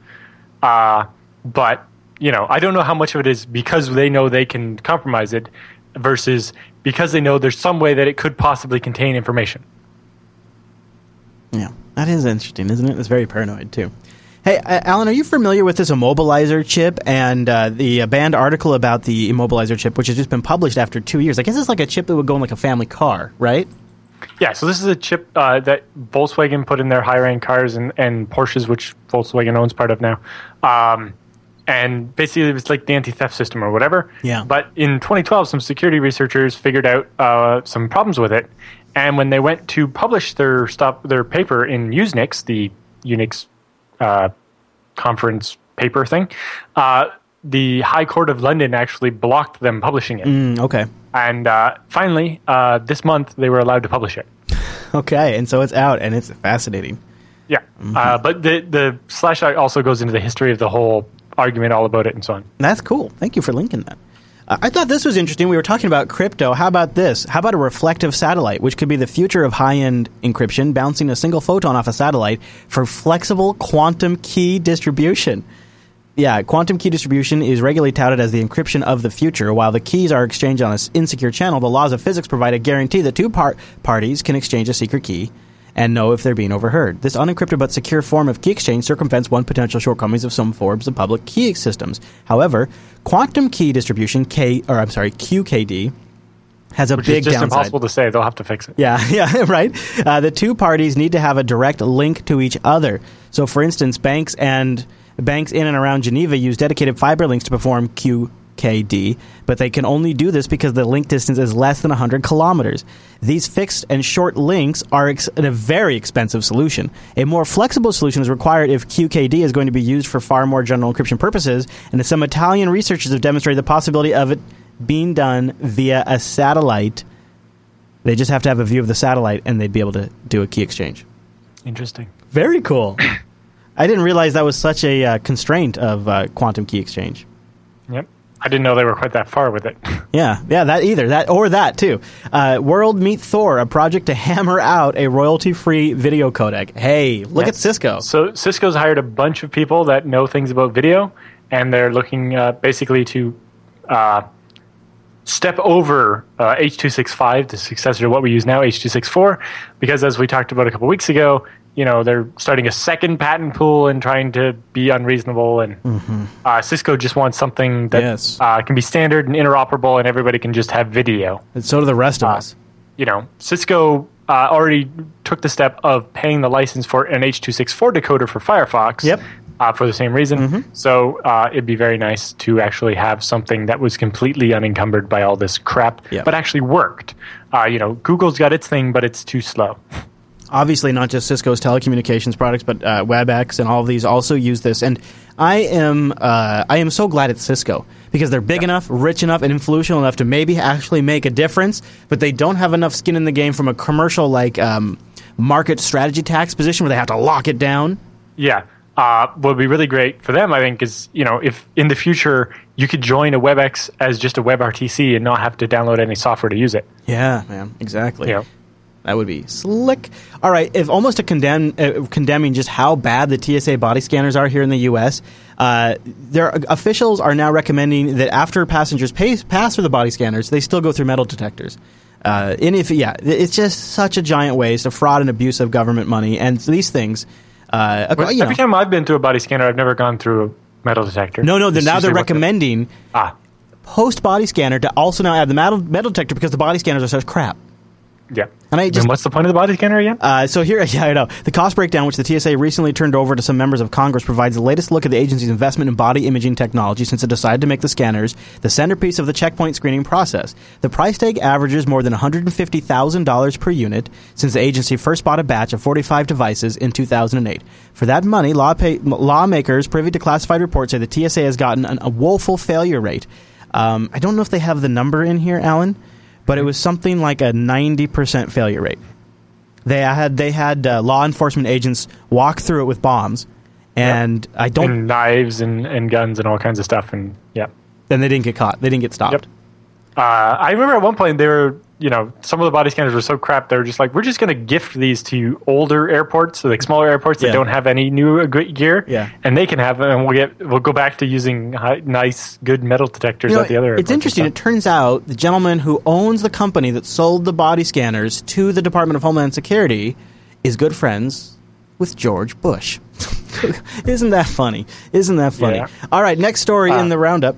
Uh, but you know, I don't know how much of it is because they know they can compromise it versus because they know there's some way that it could possibly contain information. Yeah, that is interesting, isn't it? It's very paranoid too. Hey, uh, Allan, are you familiar with this immobilizer chip and uh, the uh, banned article about the immobilizer chip, which has just been published after two years? I guess it's like a chip that would go in like a family car, right? Yeah, so this is a chip uh, that Volkswagen put in their higher-end cars and, and Porsches, which Volkswagen owns part of now. Um, and basically, it was like the anti-theft system or whatever. Yeah. But in 2012, some security researchers figured out uh, some problems with it, and when they went to publish their stuff, their paper in Usenix, the Unix uh, conference paper thing. Uh, the High Court of London actually blocked them publishing it. Mm, okay. And uh, finally, uh, this month, they were allowed to publish it. *laughs* Okay, and so it's out, and it's fascinating. Yeah. Uh, but the, the slash also goes into the history of the whole argument, all about it, and so on. That's cool. Thank you for linking that. Uh, I thought this was interesting. We were talking about crypto. How about this? How about a reflective satellite, which could be the future of high end encryption, bouncing a single photon off a satellite for flexible quantum key distribution? Yeah, quantum key distribution is regularly touted as the encryption of the future. While the keys are exchanged on an insecure channel, the laws of physics provide a guarantee that two par- parties can exchange a secret key and know if they're being overheard. This unencrypted but secure form of key exchange circumvents one potential shortcomings of some forms of public key systems. However, quantum key distribution K or I'm sorry QKD has a Which big is just downside. impossible to say. They'll have to fix it. Yeah, *laughs* yeah, right. Uh, the two parties need to have a direct link to each other. So, for instance, banks and banks in and around Geneva use dedicated fiber links to perform QKD, but they can only do this because the link distance is less than 100 kilometers. These fixed and short links are ex- a very expensive solution. A more flexible solution is required if QKD is going to be used for far more general encryption purposes, and some Italian researchers have demonstrated the possibility of it being done via a satellite. They just have to have a view of the satellite and they'd be able to do a key exchange. Interesting. Very cool. *coughs* I didn't realize that was such a uh, constraint of uh, quantum key exchange. Yep. I didn't know they were quite that far with it. *laughs* Yeah, yeah, that either that or that too. Uh, World Meet Thor, a project to hammer out a royalty-free video codec. Hey, look at Cisco. So Cisco's hired a bunch of people that know things about video, and they're looking uh, basically to uh, step over H two six five, the successor to what we use now, H two six four, because as we talked about a couple weeks ago, you know they're starting a second patent pool and trying to be unreasonable, and uh, Cisco just wants something that Yes. uh, can be standard and interoperable, and everybody can just have video And so do the rest of us. you know, Cisco uh, already took the step of paying the license for an H.264 decoder for Firefox. Yep. Mm-hmm. Uh, for the same reason. So uh, it'd be very nice to actually have something that was completely unencumbered by all this crap, Yep. but actually worked. Uh, you know, Google's got its thing, but it's too slow. *laughs* obviously not just Cisco's telecommunications products, but uh, WebEx and all of these also use this. And I am uh, I am so glad it's Cisco because they're big enough, rich enough, and influential enough to maybe actually make a difference. But they don't have enough skin in the game from a commercial like um, market strategy tax position where they have to lock it down. Yeah. Uh, what would be really great for them, I think, is you know if in the future you could join a WebEx as just a WebRTC and not have to download any software to use it. Yeah, man, exactly. You know, That would be slick. All right, if almost a condemn, uh, condemning just how bad the TSA body scanners are here in the U.S., uh, their officials are now recommending that after passengers pay, pass through the body scanners, they still go through metal detectors. Uh, and if yeah, it's just such a giant waste of fraud and abuse of government money, and these things. Uh, you know- Every time I've been through a body scanner, I've never gone through a metal detector. no, no, they're, now they're usually what the- recommending Ah, post body scanner to also now add the metal, metal detector because the body scanners are such crap. Yeah. And I just what's the point of the body scanner again? Uh, so here, *laughs* yeah, I know. The cost breakdown, which the TSA recently turned over to some members of Congress, provides the latest look at the agency's investment in body imaging technology since it decided to make the scanners the centerpiece of the checkpoint screening process. The price tag averages more than $150,000 per unit since the agency first bought a batch of 45 devices in 2008. For that money, law pay, lawmakers privy to classified reports say the TSA has gotten an, a woeful failure rate. Um, I don't know if they have the number in here, Allan, but it was something like a 90% failure rate. They had they had uh, law enforcement agents walk through it with bombs, and I don't. and knives and, and guns and all kinds of stuff. And yeah, then they didn't get caught. They didn't get stopped. Yep. uh, I remember at one point they were, you know, some of the body scanners were so crap. They were just like, we're just going to gift these to older airports, so like smaller airports that Yeah. don't have any new uh, gear. Yeah. and they can have, them, and we'll get, we'll go back to using high, nice, good metal detectors You know, at the other. it's interesting. It turns out the gentleman who owns the company that sold the body scanners to the Department of Homeland Security is good friends with George Bush. *laughs* Isn't that funny? Isn't that funny? Yeah. All right, next story Uh, in the roundup.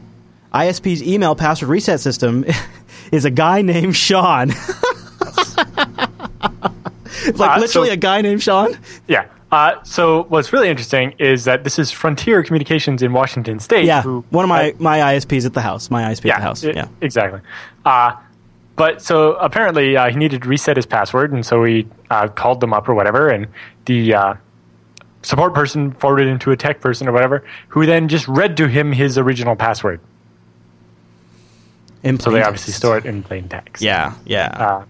ISP's email password reset system *laughs* is a guy named Sean. *laughs* like Uh, literally so- a guy named Sean. Yeah. Uh, so what's really interesting is that this is Frontier Communications in Washington State. Yeah, who- one of my, my ISPs at the house. My ISP at the house. i- yeah. exactly. Uh, but so apparently uh, he needed to reset his password, and so he uh, called them up or whatever, and the uh, support person forwarded him to a tech person or whatever, who then just read to him his original password. In So they plain obviously text. store it in plain text. Yeah, yeah. Uh,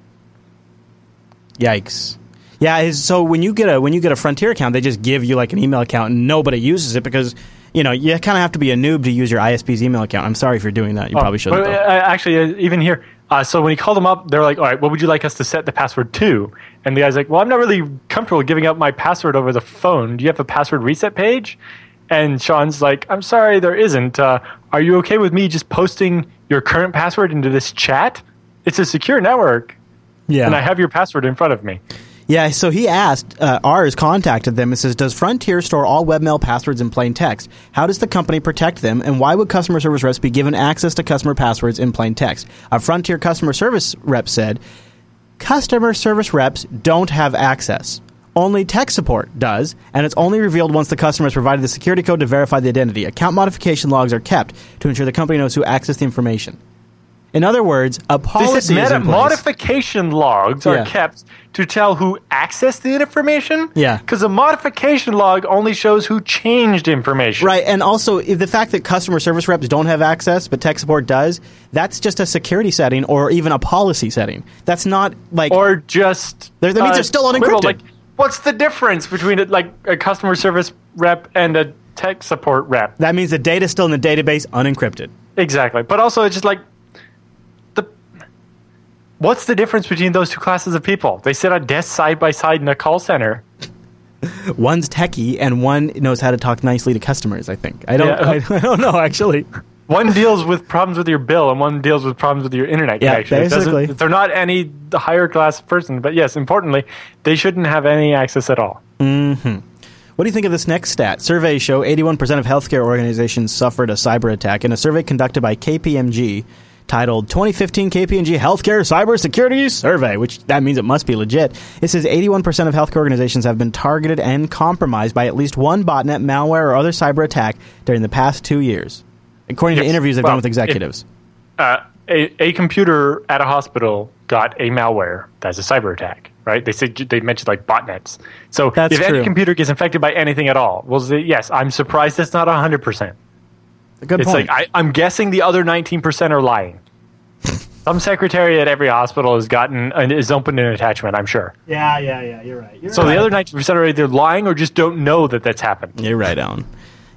Yikes. Yeah, is- so when you get a when you get a Frontier account, they just give you like an email account and nobody uses it because you know you kind of have to be a noob to use your ISP's email account. I'm sorry if you're doing that. You probably shouldn't. But, uh, actually, uh, even here, uh, so when he called them up, they're like, "All right, what would you like us to set the password to?" And the guy's like, "Well, I'm not really comfortable giving out my password over the phone. Do you have a password reset page?" And Sean's like, "I'm sorry, there isn't. Uh, are you okay with me just posting your current password into this chat? It's a secure network, yeah, and I have your password in front of me." Yeah, so he asked, uh, Ars contacted them and says, Does Frontier store all webmail passwords in plain text? How does the company protect them? And why would customer service reps be given access to customer passwords in plain text? A Frontier customer service rep said, Customer service reps don't have access. Only tech support does, and it's only revealed once the customer has provided the security code to verify the identity. Account modification logs are kept to ensure the company knows who accessed the information. In other words, a policy said is meta- modification logs Yeah. are kept to tell who accessed the information. Yeah. because a modification log only shows who changed information. Right, and also if the fact that customer service reps don't have access, but tech support does, that's just a security setting or even a policy setting. That's not like or just There- that means they're uh, still unencrypted. Like, what's the difference between a, like a customer service rep and a tech support rep? that means the data's still in the database unencrypted. Exactly, but also it's just like the. What's the difference between those two classes of people? They sit on desks side by side in a call center. One's techie and one knows how to talk nicely to customers. I think I don't. Yeah. I, *laughs* I don't know actually. One deals with problems with your bill, and one deals with problems with your internet Yeah, connection. Basically. they're not any higher class person, but yes, importantly, they shouldn't have any access at all. Mm-hmm. What do you think of this next stat? Surveys show 81% of healthcare organizations suffered a cyber attack in a survey conducted by KPMG titled 2015 KPMG Healthcare Cybersecurity Survey, which that means it must be legit. It says 81% of healthcare organizations have been targeted and compromised by at least one botnet, malware, or other cyber attack during the past two years, according to interviews they've Well, done with executives. uh, a, a computer at a hospital got a malware that's a cyber attack, right? They said they mentioned like botnets. So That's if true. any computer gets infected by anything at all, well, say, yes, I'm surprised it's not 100%. A good It's point. like, I, I'm guessing the other 19% are lying. *laughs* Some secretary at every hospital has gotten and is opened an attachment, I'm sure. yeah, yeah, yeah. You're right. You're So the other 19% are either lying or just don't know that that's happened. You're right, Allan.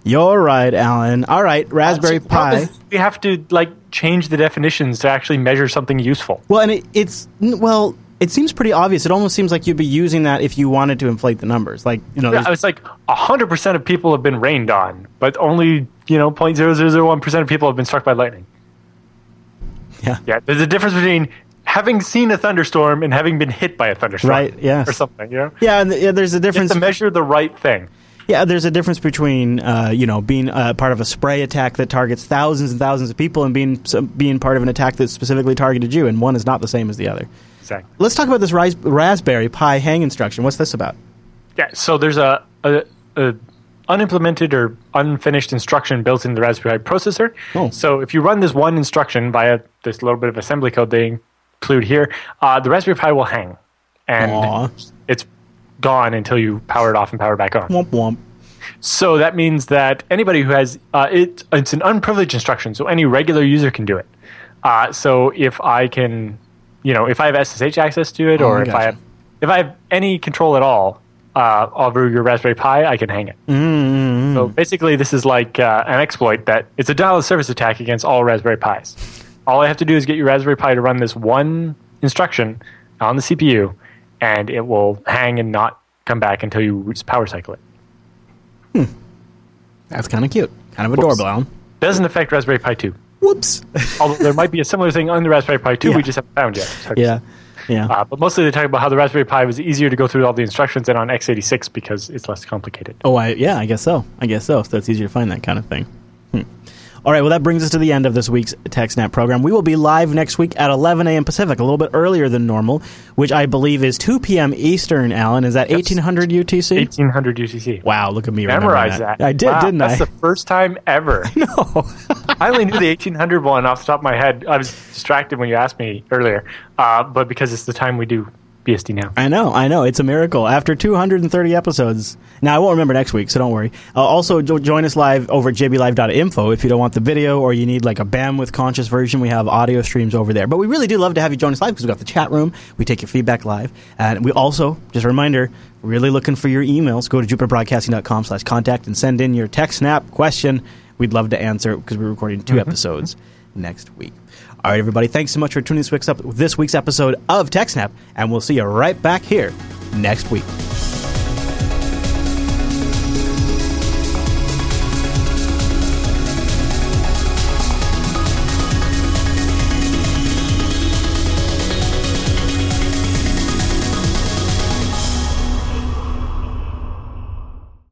You're right, Allan. All right, Raspberry Pi. We have to like change the definitions to actually measure something useful. Well, and it, it's well, it seems pretty obvious. It almost seems like you'd be using that if you wanted to inflate the numbers. Like you know, Yeah, it's like hundred percent of people have been rained on, but only you know point zero zero zero one percent of people have been struck by lightning. yeah, Yeah, there's a difference between having seen a thunderstorm and having been hit by a thunderstorm, Right, yes. or something. You know, yeah. And yeah, there's a difference. to measure the right thing. Yeah, there's a difference between uh, you know being uh, part of a spray attack that targets thousands and thousands of people and being some, being part of an attack that specifically targeted you, and one is not the same as the other. Exactly. Let's talk about this ris- Raspberry Pi hang instruction. What's this about? Yeah. So there's a, a, a unimplemented or unfinished instruction built in the Raspberry Pi processor. Oh. So if you run this one instruction via this little bit of assembly code they include here, uh, the Raspberry Pi will hang, and Aw. it's gone until you power it off and power it back on. Womp womp. So that means that anybody who has uh, it, it's an unprivileged instruction, so any regular user can do it. Uh, so if I can, you know, if I have SSH access to it, Oh, or if gotcha. I have, if I have any control at all uh, over your Raspberry Pi, I can hang it. Mm-hmm. So basically, this is like uh, an exploit that it's a denial of service attack against all Raspberry Pis. all I have to do is get your Raspberry Pi to run this one instruction on the CPU, and it will hang and not come back until you power cycle it. That's kind of cute. Kind of adorable, Allan. Doesn't affect Raspberry Pi 2. Whoops. *laughs* Although there might be a similar thing on the Raspberry Pi 2 Yeah. we just haven't found yet. So- yeah, yeah. Uh, but mostly they talk about how the Raspberry Pi was easier to go through all the instructions than on x86 because it's less complicated. Oh, I yeah, I guess so. I guess so. So it's easier to find that kind of thing. Hmm. All right, well, that brings us to the end of this week's TechSnap program. We will be live next week at 11 a.m. Pacific, a little bit earlier than normal, which I believe is 2 p.m. Eastern. Allan, is that 1800 UTC? 1800 UTC. Wow, look at me Memorize that. I did, Wow, didn't That's I? That's the first time ever. *laughs* no. I only knew the 1800 one off the top of my head. I was distracted when you asked me earlier, uh, but because it's the time we do BSD now. I know, I know. It's a miracle. After 230 episodes. Now, I won't remember next week, so don't worry. Uh, also, jo- join us live over at jblive.info if you don't want the video or you need like a bandwidth conscious version. We have audio streams over there. But we really do love to have you join us live because we've got the chat room. We take your feedback live. And we also, just a reminder, really looking for your emails. Go to jupiterbroadcasting.com slash contact and send in your TechSnap question. We'd love to answer because we're recording 2 episodes next week. All right, everybody. Thanks so much for tuning this week's, up, this week's episode of TechSnap, and we'll see you right back here next week.